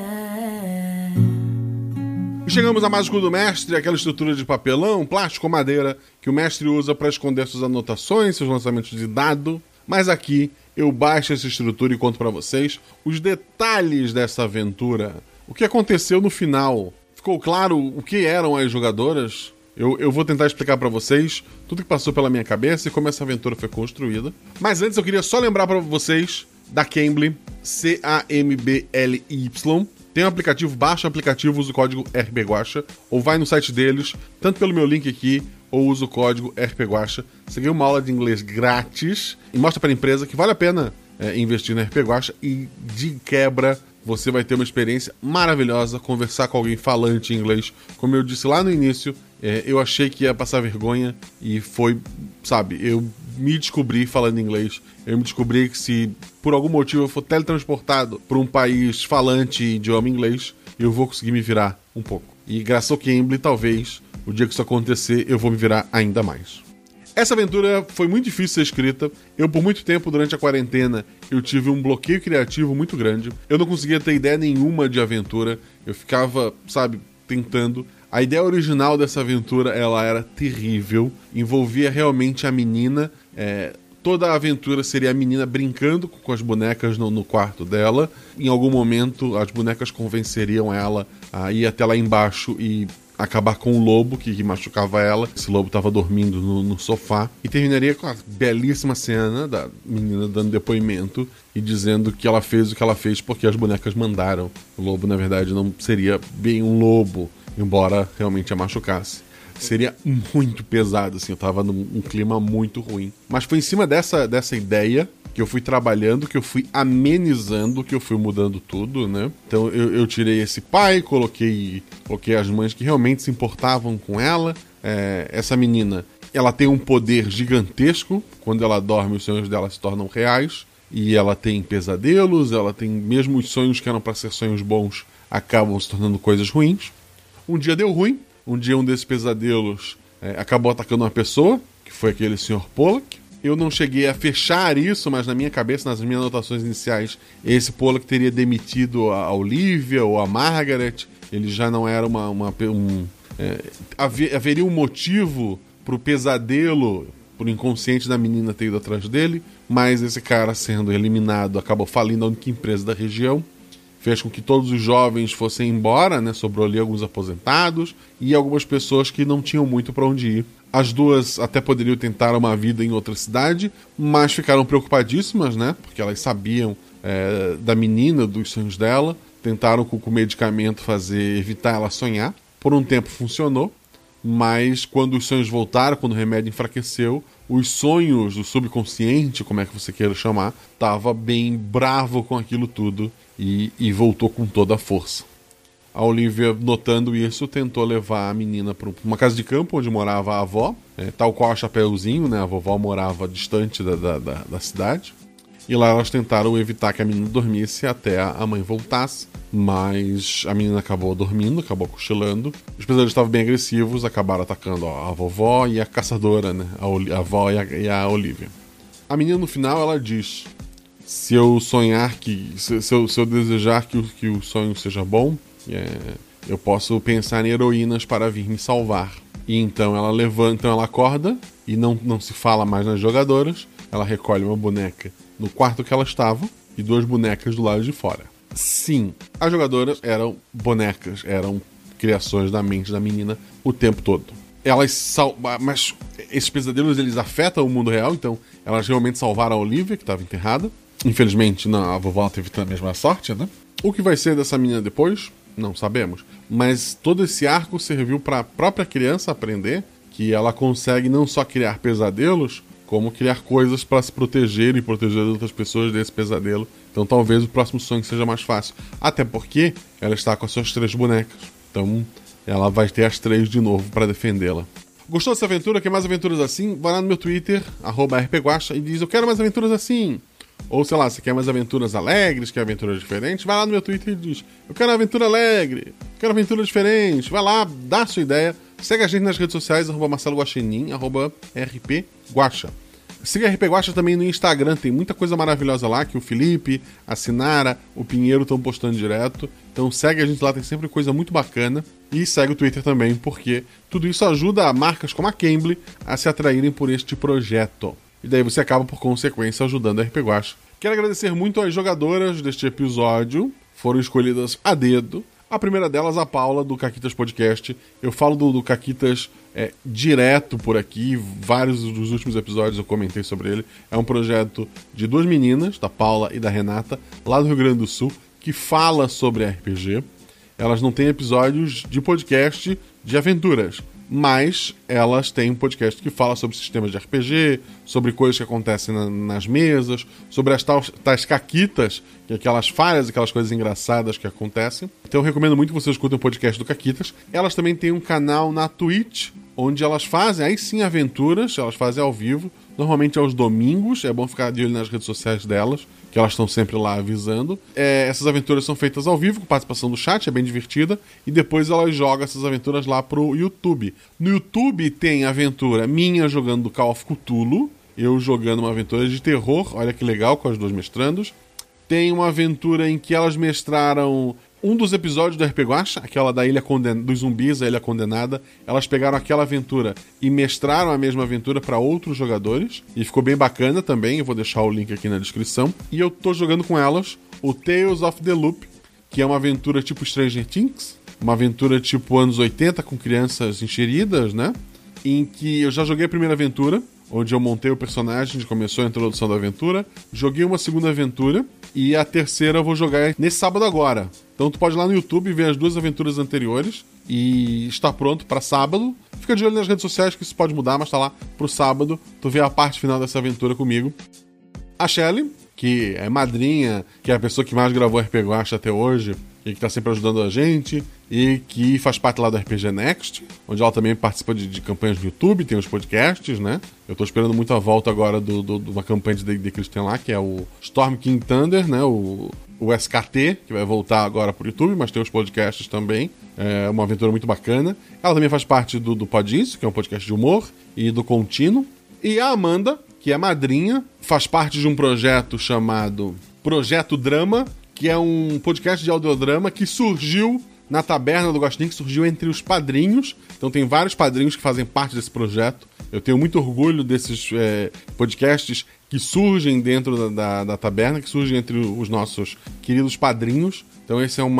E chegamos a mais escudo do mestre, aquela estrutura de papelão, plástico ou madeira que o mestre usa para esconder suas anotações, seus lançamentos de dado. Mas aqui eu baixo essa estrutura e conto para vocês os detalhes dessa aventura. O que aconteceu no final? Ficou claro o que eram as jogadoras? Eu, eu vou tentar explicar para vocês tudo que passou pela minha cabeça e como essa aventura foi construída. Mas antes eu queria só lembrar para vocês da Cambly, C-A-M-B-L-Y. Tem um aplicativo, baixa o aplicativo, usa o código RPGuacha, ou vai no site deles, tanto pelo meu link aqui, ou usa o código RPGuacha. Você ganha uma aula de inglês grátis e mostra para a empresa que vale a pena é, investir no RPGuacha e de quebra você vai ter uma experiência maravilhosa, conversar com alguém falante em inglês. Como eu disse lá no início, é, eu achei que ia passar vergonha e foi, sabe, eu me descobri falando inglês. Eu me descobri que se por algum motivo eu for teletransportado para um país falante idioma inglês, eu vou conseguir me virar um pouco. E graças ao Cambly, talvez, o dia que isso acontecer, eu vou me virar ainda mais. Essa aventura foi muito difícil ser escrita. Eu, por muito tempo, durante a quarentena, eu tive um bloqueio criativo muito grande. Eu não conseguia ter ideia nenhuma de aventura. Eu ficava, sabe, tentando. A ideia original dessa aventura, ela era terrível. Envolvia realmente a menina. É, toda a aventura seria a menina brincando com as bonecas no, no, quarto dela. Em algum momento, as bonecas convenceriam ela a ir até lá embaixo e acabar com o lobo que, que machucava ela. Esse lobo estava dormindo no, no, sofá. E terminaria com a belíssima cena da menina dando depoimento e dizendo que ela fez o que ela fez porque as bonecas mandaram. O lobo, na verdade, não seria bem um lobo, embora realmente a machucasse. Seria muito pesado, assim, eu tava num um clima muito ruim. Mas foi em cima dessa, dessa ideia que eu fui trabalhando, que eu fui amenizando, que eu fui mudando tudo, né? Então eu, eu tirei esse pai, coloquei, coloquei as mães que realmente se importavam com ela. É, essa menina, ela tem um poder gigantesco. Quando ela dorme, os sonhos dela se tornam reais. E ela tem pesadelos, ela tem mesmo os sonhos que eram para ser sonhos bons, acabam se tornando coisas ruins. Um dia deu ruim, um dia um desses pesadelos é, acabou atacando uma pessoa, que foi aquele senhor Pollock. Eu não cheguei a fechar isso, mas na minha cabeça, nas minhas anotações iniciais, esse Pollock teria demitido a Olivia ou a Margaret. Ele já não era uma. uma um, é, haveria um motivo pro pesadelo, pro inconsciente da menina ter ido atrás dele, mas esse cara sendo eliminado acabou falindo a única empresa da região fez com que todos os jovens fossem embora, né? Sobrou ali alguns aposentados e algumas pessoas que não tinham muito para onde ir. As duas até poderiam tentar uma vida em outra cidade, mas ficaram preocupadíssimas, né? Porque elas sabiam é, da menina, dos sonhos dela. Tentaram com, o medicamento fazer evitar ela sonhar. Por um tempo funcionou, mas quando os sonhos voltaram, quando o remédio enfraqueceu, os sonhos do subconsciente, como é que você queira chamar, estava bem bravo com aquilo tudo e, e voltou com toda a força. A Olivia, notando isso, tentou levar a menina para uma casa de campo onde morava a avó, é, tal qual a Chapeuzinho, né? A vovó morava distante da, da, da, da cidade. E lá elas tentaram evitar que a menina dormisse até a mãe voltasse, mas a menina acabou dormindo, acabou cochilando. Os pesadelos estavam bem agressivos, acabaram atacando a vovó e a caçadora, né? A, a avó e a, e a Olivia. A menina no final ela diz: se eu sonhar que. Se, se, eu, se eu, desejar que o, que o sonho seja bom, é, eu posso pensar em heroínas para vir me salvar. E então ela levanta, então ela acorda e não, não se fala mais nas jogadoras. Ela recolhe uma boneca no quarto que ela estava e duas bonecas do lado de fora. Sim, as jogadoras eram bonecas, eram criações da mente da menina o tempo todo. Elas sal... Mas esses pesadelos eles afetam o mundo real, então elas realmente salvaram a Olivia, que estava enterrada. Infelizmente, não, a vovó teve a mesma sorte, né? O que vai ser dessa menina depois? Não sabemos. Mas todo esse arco serviu para a própria criança aprender que ela consegue não só criar pesadelos, como criar coisas para se proteger e proteger outras pessoas desse pesadelo. Então talvez o próximo sonho seja mais fácil. Até porque ela está com as suas três bonecas. Então ela vai ter as três de novo para defendê-la. Gostou dessa aventura? Quer mais aventuras assim? Vai lá no meu Twitter, rpguacha, e diz: Eu quero mais aventuras assim. Ou sei lá, você quer mais aventuras alegres, quer aventuras diferentes? Vai lá no meu Twitter e diz: Eu quero aventura alegre, quero aventura diferente. Vai lá, dá a sua ideia. Segue a gente nas redes sociais, arroba Marcelo Guaxinim, arroba RP. Siga a RP também no Instagram, tem muita coisa maravilhosa lá que o Felipe, a Sinara, o Pinheiro estão postando direto. Então segue a gente lá, tem sempre coisa muito bacana. E segue o Twitter também, porque tudo isso ajuda marcas como a Cambly a se atraírem por este projeto. E daí você acaba, por consequência, ajudando a RP Guacha. Quero agradecer muito às jogadoras deste episódio, foram escolhidas a dedo. A primeira delas, a Paula, do Caquitas Podcast. Eu falo do, do Caquitas é, direto por aqui, vários dos últimos episódios eu comentei sobre ele. É um projeto de duas meninas, da Paula e da Renata, lá do Rio Grande do Sul, que fala sobre RPG. Elas não têm episódios de podcast de aventuras, mas elas têm um podcast que fala sobre sistemas de RPG, sobre coisas que acontecem na, nas mesas, sobre as tais, tais caquitas, é aquelas falhas, aquelas coisas engraçadas que acontecem. Então eu recomendo muito que vocês escutem o podcast do Caquitas. Elas também têm um canal na Twitch, onde elas fazem, aí sim, aventuras, elas fazem ao vivo, normalmente aos domingos, é bom ficar de olho nas redes sociais delas, que elas estão sempre lá avisando. É, essas aventuras são feitas ao vivo, com participação do chat, é bem divertida, e depois elas jogam essas aventuras lá pro YouTube. No YouTube tem aventura minha jogando Call of Cthulhu, eu jogando uma aventura de terror, olha que legal, com as duas mestrandos. Tem uma aventura em que elas mestraram um dos episódios do RP Guacha, aquela da ilha conden... dos zumbis, a ilha condenada, elas pegaram aquela aventura e mestraram a mesma aventura para outros jogadores e ficou bem bacana também. Eu vou deixar o link aqui na descrição. E eu tô jogando com elas o Tales of the Loop, que é uma aventura tipo Stranger Things, uma aventura tipo anos 80 com crianças encheridas, né? Em que eu já joguei a primeira aventura, onde eu montei o personagem, começou a introdução da aventura. Joguei uma segunda aventura e a terceira eu vou jogar nesse sábado agora. Então tu pode ir lá no YouTube ver as duas aventuras anteriores e está pronto para sábado. Fica de olho nas redes sociais que isso pode mudar, mas tá lá pro sábado. Tu vê a parte final dessa aventura comigo. A Shelly, que é madrinha, que é a pessoa que mais gravou RPG Guacha até hoje e que tá sempre ajudando a gente e que faz parte lá do RPG Next, onde ela também participa de, de campanhas no YouTube, tem os podcasts, né? Eu tô esperando muito a volta agora de do, do, do, uma campanha de D&D que eles têm lá, que é o Storm King Thunder, né? O, o SKT, que vai voltar agora pro YouTube, mas tem os podcasts também. É uma aventura muito bacana. Ela também faz parte do, do Podis, que é um podcast de humor, e do Contínuo. E a Amanda, que é madrinha, faz parte de um projeto chamado Projeto Drama, que é um podcast de audiodrama que surgiu na taberna do Gostinho, que surgiu entre os padrinhos. Então tem vários padrinhos que fazem parte desse projeto. Eu tenho muito orgulho desses é, podcasts que surgem dentro da, da, da, taberna, que surgem entre os nossos queridos padrinhos. Então esse é um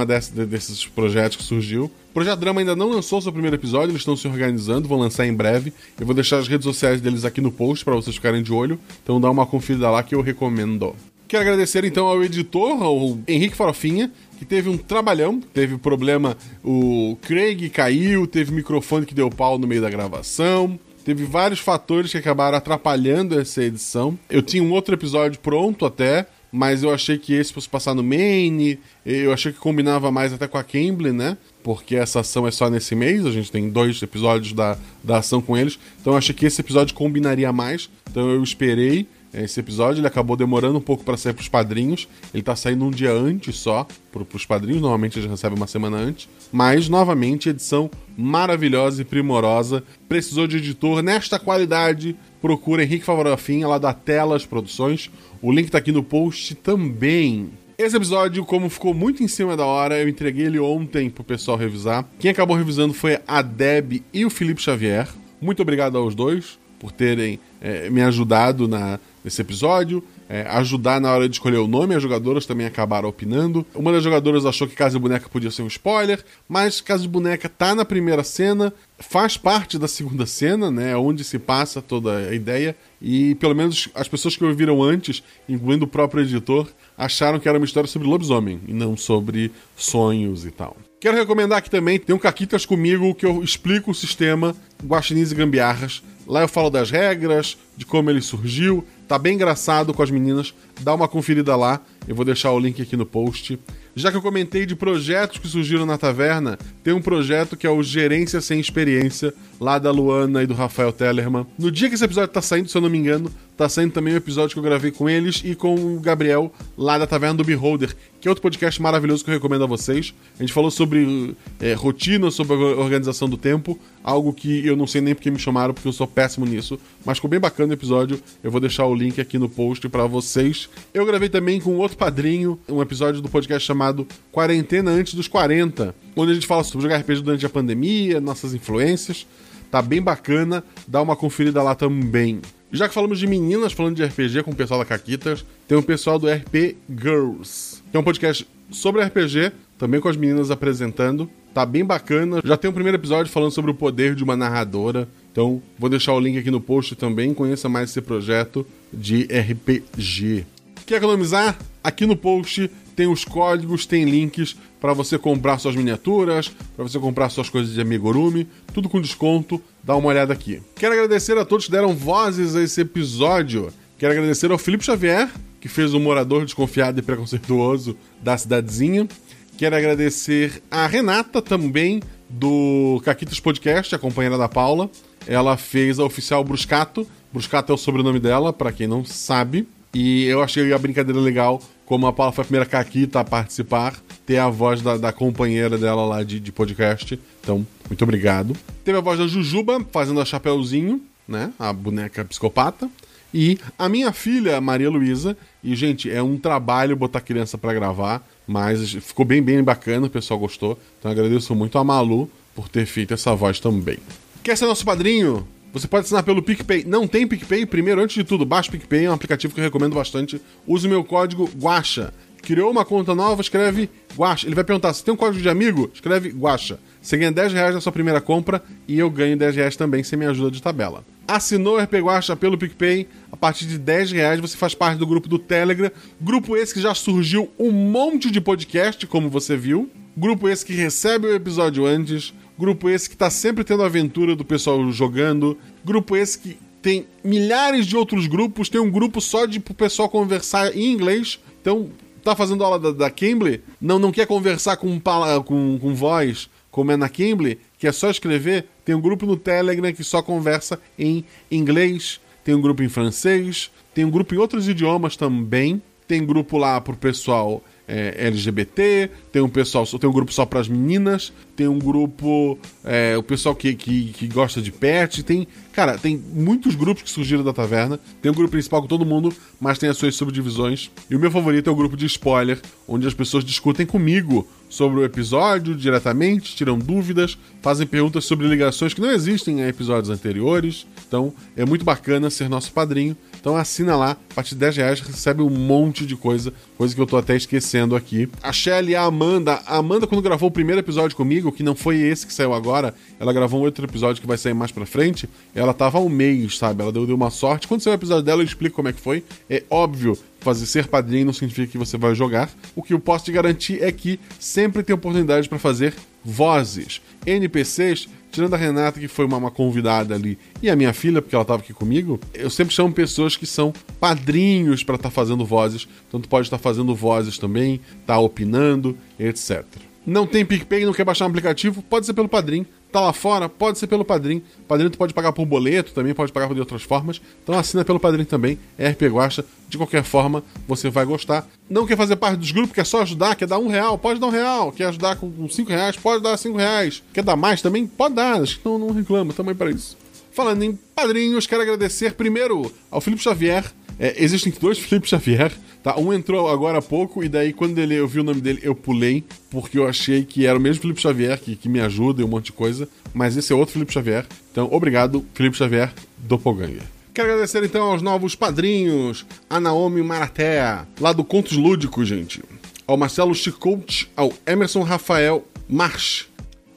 desses projetos que surgiu. O Projeto Drama ainda não lançou seu primeiro episódio, eles estão se organizando, vão lançar em breve. Eu vou deixar as redes sociais deles aqui no post para vocês ficarem de olho. Então dá uma conferida lá que eu recomendo. Quero agradecer então ao editor, ao Henrique Farofinha, que teve um trabalhão, teve problema, o Craig caiu, teve microfone que deu pau no meio da gravação, teve vários fatores que acabaram atrapalhando essa edição. Eu tinha um outro episódio pronto até, mas eu achei que esse fosse passar no Maine, eu achei que combinava mais até com a Cambly, né? Porque essa ação é só nesse mês, a gente tem dois episódios da, da ação com eles, então eu achei que esse episódio combinaria mais, então eu esperei esse episódio, ele acabou demorando um pouco para sair pros padrinhos, ele tá saindo um dia antes só pro, pros padrinhos, normalmente eles recebem uma semana antes, mas novamente edição maravilhosa e primorosa, precisou de editor nesta qualidade, procura Henrique Favorafim, lá da Telas Produções, o link tá aqui no post também. Esse episódio, como ficou muito em cima da hora, eu entreguei ele ontem pro pessoal revisar. Quem acabou revisando foi a Deb e o Felipe Xavier. Muito obrigado aos dois por terem é, me ajudado na, nesse episódio. É, ajudar na hora de escolher o nome, as jogadoras também acabaram opinando. Uma das jogadoras achou que Casa de Boneca podia ser um spoiler, mas Casa de Boneca tá na primeira cena, faz parte da segunda cena, né? Onde se passa toda a ideia. E pelo menos as pessoas que ouviram antes, incluindo o próprio editor, acharam que era uma história sobre lobisomem e não sobre sonhos e tal. Quero recomendar aqui também, tem um Caquitas comigo que eu explico o sistema Guaxinins e Gambiarras. Lá eu falo das regras, de como ele surgiu, Tá bem engraçado com as meninas. Dá uma conferida lá. Eu vou deixar o link aqui no post. Já que eu comentei de projetos que surgiram na taverna, tem um projeto que é o Gerência Sem Experiência, lá da Luana e do Rafael Tellerman. No dia que esse episódio tá saindo, se eu não me engano, tá saindo também um episódio que eu gravei com eles e com o Gabriel, lá da Taverna do Beholder, que é outro podcast maravilhoso que eu recomendo a vocês. A gente falou sobre é, rotina, sobre organização do tempo, algo que eu não sei nem porque me chamaram, porque eu sou péssimo nisso, mas ficou bem bacana o episódio. Eu vou deixar o link aqui no post para vocês. Eu gravei também com outro padrinho um episódio do podcast chamado Quarentena Antes dos 40, onde a gente fala sobre jogar RPG durante a pandemia, nossas influências. Tá bem bacana, dá uma conferida lá também. Já que falamos de meninas falando de RPG com o pessoal da Caquitas, tem o pessoal do RP Girls, que é um podcast sobre RPG, também com as meninas apresentando. Tá bem bacana. Já tem o um primeiro episódio falando sobre o poder de uma narradora. Então, vou deixar o link aqui no post também. Conheça mais esse projeto de RPG. Quer economizar? Aqui no post tem os códigos, tem links para você comprar suas miniaturas, para você comprar suas coisas de amigurumi, tudo com desconto. Dá uma olhada aqui. Quero agradecer a todos que deram vozes a esse episódio. Quero agradecer ao Felipe Xavier, que fez o morador desconfiado e preconceituoso da cidadezinha. Quero agradecer a Renata também, do Caquitas Podcast, a companheira da Paula. Ela fez a oficial Bruscato. Bruscato é o sobrenome dela, para quem não sabe. E eu achei a brincadeira legal, como a Paula foi a primeira Caquita a participar, ter a voz da, da companheira dela lá de, de, podcast. Então, muito obrigado. Teve a voz da Jujuba fazendo a Chapeuzinho, né? A boneca psicopata. E a minha filha, Maria Luísa. E, gente, é um trabalho botar criança para gravar, mas ficou bem, bem bacana, o pessoal gostou. Então, agradeço muito a Malu por ter feito essa voz também. Quer ser nosso padrinho? Você pode assinar pelo PicPay. Não tem PicPay? Primeiro, antes de tudo, baixa o PicPay, é um aplicativo que eu recomendo bastante. Use o meu código GUACHA. Criou uma conta nova, escreve Guacha. Ele vai perguntar, se tem um código de amigo? Escreve Guacha. Você ganha 10 reais na sua primeira compra e eu ganho 10 reais também sem minha ajuda de tabela. Assinou o RP Guacha pelo PicPay, a partir de 10 reais você faz parte do grupo do Telegram. Grupo esse que já surgiu um monte de podcast, como você viu. Grupo esse que recebe o episódio antes, Grupo esse que tá sempre tendo aventura do pessoal jogando. Grupo esse que tem milhares de outros grupos. Tem um grupo só de pro pessoal conversar em inglês. Então, tá fazendo aula da, da Cambly, não, não quer conversar com, com, com voz, como é na Cambly, que é só escrever. Tem um grupo no Telegram que só conversa em inglês. Tem um grupo em francês. Tem um grupo em outros idiomas também. Tem grupo lá pro pessoal é, LGBT, tem um pessoal, tem um grupo só para as meninas, tem um grupo, é, o pessoal que, que, que, gosta de pet, tem, cara, tem muitos grupos que surgiram da taverna. Tem um grupo principal com todo mundo, mas tem as suas subdivisões. E o meu favorito é o grupo de spoiler, onde as pessoas discutem comigo sobre o episódio diretamente, tiram dúvidas, fazem perguntas sobre ligações que não existem em episódios anteriores. Então é muito bacana ser nosso padrinho. Então assina lá, a partir de 10 reais recebe um monte de coisa, coisa que eu tô até esquecendo aqui. A Shelly a Amanda. A Amanda, quando gravou o primeiro episódio comigo, que não foi esse que saiu agora, ela gravou um outro episódio que vai sair mais pra frente. Ela tava um mês, sabe? Ela deu, deu uma sorte. Quando sair o episódio dela, eu explico como é que foi. É óbvio fazer ser padrinho não significa que você vai jogar. O que eu posso te garantir é que sempre tem oportunidade para fazer vozes, NPCs, tirando a Renata, que foi uma, uma convidada ali, e a minha filha, porque ela estava aqui comigo, eu sempre chamo pessoas que são padrinhos para estar fazendo vozes. Então tu pode estar fazendo vozes também, tá opinando, etc. Não tem PicPay, não quer baixar um aplicativo? Pode ser pelo padrinho. Tá lá fora? Pode ser pelo padrinho. Padrinho tu pode pagar por boleto, também pode pagar de outras formas. Então assina pelo padrinho também, é RP Guacha. De qualquer forma, você vai gostar. Não quer fazer parte dos grupos, quer só ajudar, quer dar um real, pode dar um real. Quer ajudar com cinco reais, pode dar cinco reais. Quer dar mais também? Pode dar, acho que não, não reclama, também para isso. Falando em padrinhos, quero agradecer primeiro ao Felipe Xavier. É, existem dois Felipe Xavier, tá? Um entrou agora há pouco e daí quando ele, eu vi o nome dele eu pulei, porque eu achei que era o mesmo Felipe Xavier que, que me ajuda e um monte de coisa, mas esse é outro Felipe Xavier. Então, obrigado, Felipe Xavier, Doppelganger. Quero agradecer então aos novos padrinhos, a Naomi Maratea, lá do Contos Lúdicos, gente. Ao Marcelo Chicout, ao Emerson Rafael March,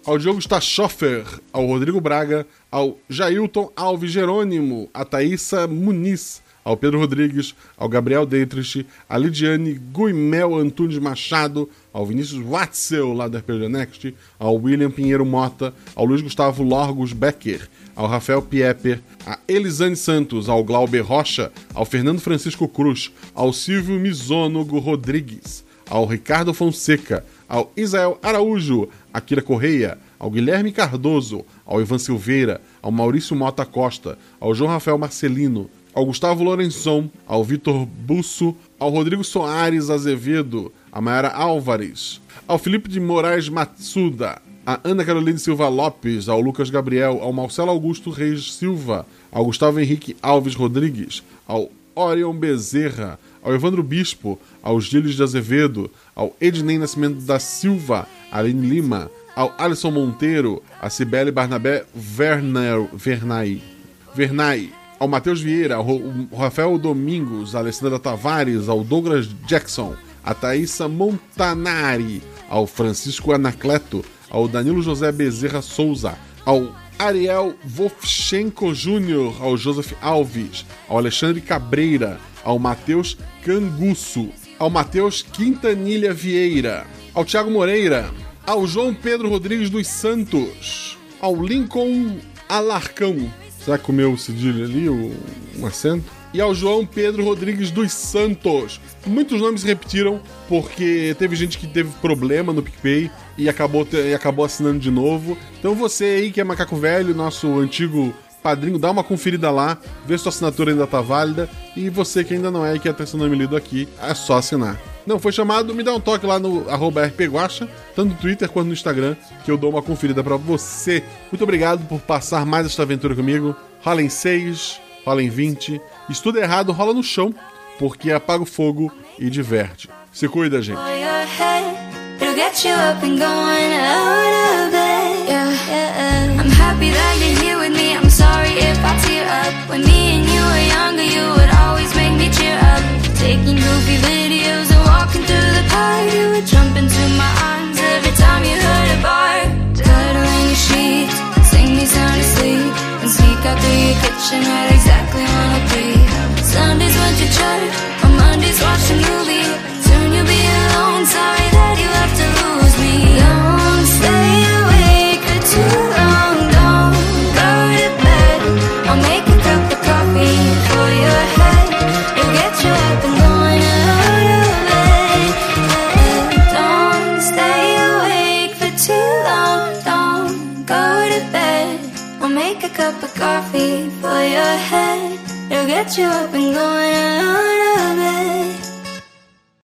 ao Diogo Stachofer, ao Rodrigo Braga, ao Jailton Alves Jerônimo, a Thaísa Muniz, ao Pedro Rodrigues, ao Gabriel Deitrich, a Lidiane Guimel Antunes Machado, ao Vinícius Watzel, lá da RPG Next, ao William Pinheiro Mota, ao Luiz Gustavo Lorgos Becker, ao Rafael Pieper, a Elisane Santos, ao Glauber Rocha, ao Fernando Francisco Cruz, ao Silvio Mizonogo Rodrigues, ao Ricardo Fonseca, ao Isael Araújo, a Kira Correia, ao Guilherme Cardoso, ao Ivan Silveira, ao Maurício Mota Costa, ao João Rafael Marcelino, ao Gustavo Lorenzon, ao Vitor Busso, ao Rodrigo Soares Azevedo, a Mayara Álvares, ao Felipe de Moraes Matsuda, a Ana Carolina Silva Lopes, ao Lucas Gabriel, ao Marcelo Augusto Reis Silva, ao Gustavo Henrique Alves Rodrigues, ao Orion Bezerra, ao Evandro Bispo, ao Gilles de Azevedo, ao Ednei Nascimento da Silva, Aline Lima, ao Alisson Monteiro, a Cibele Barnabé Vernay, Vernay, ao Matheus Vieira, ao Rafael Domingos, a Alessandra Tavares, ao Douglas Jackson, a Thaisa Montanari, ao Francisco Anacleto, ao Danilo José Bezerra Souza, ao Ariel Wolfchenko Jr., ao Joseph Alves, ao Alexandre Cabreira, ao Matheus Canguço, ao Matheus Quintanilha Vieira, ao Thiago Moreira, ao João Pedro Rodrigues dos Santos, ao Lincoln Alarcão, será que comeu o cedilho ali, o, um? E ao João Pedro Rodrigues dos Santos. Muitos nomes se repetiram porque teve gente que teve problema no PicPay e acabou, e acabou assinando de novo. Então você aí que é Macaco Velho, nosso antigo padrinho, dá uma conferida lá, vê se sua assinatura ainda tá válida. E você que ainda não é e quer ter seu nome lido aqui, é só assinar. Não foi chamado, me dá um toque lá no arroba rpguacha, tanto no Twitter quanto no Instagram, que eu dou uma conferida para você. Muito obrigado por passar mais esta aventura comigo. Rola em 6, rola em 20. Estudo errado, rola no chão, porque apaga o fogo e diverte. Se cuida, gente. Taking goofy videos through the park. You would jump into my arms every time you heard a bark. Cuddle in your sheets, sing me sound asleep, and sneak out through your kitchen right exactly when I be. Sundays went to church, on Mondays watch a movie. Soon you'll be alone. Sorry you've been going alone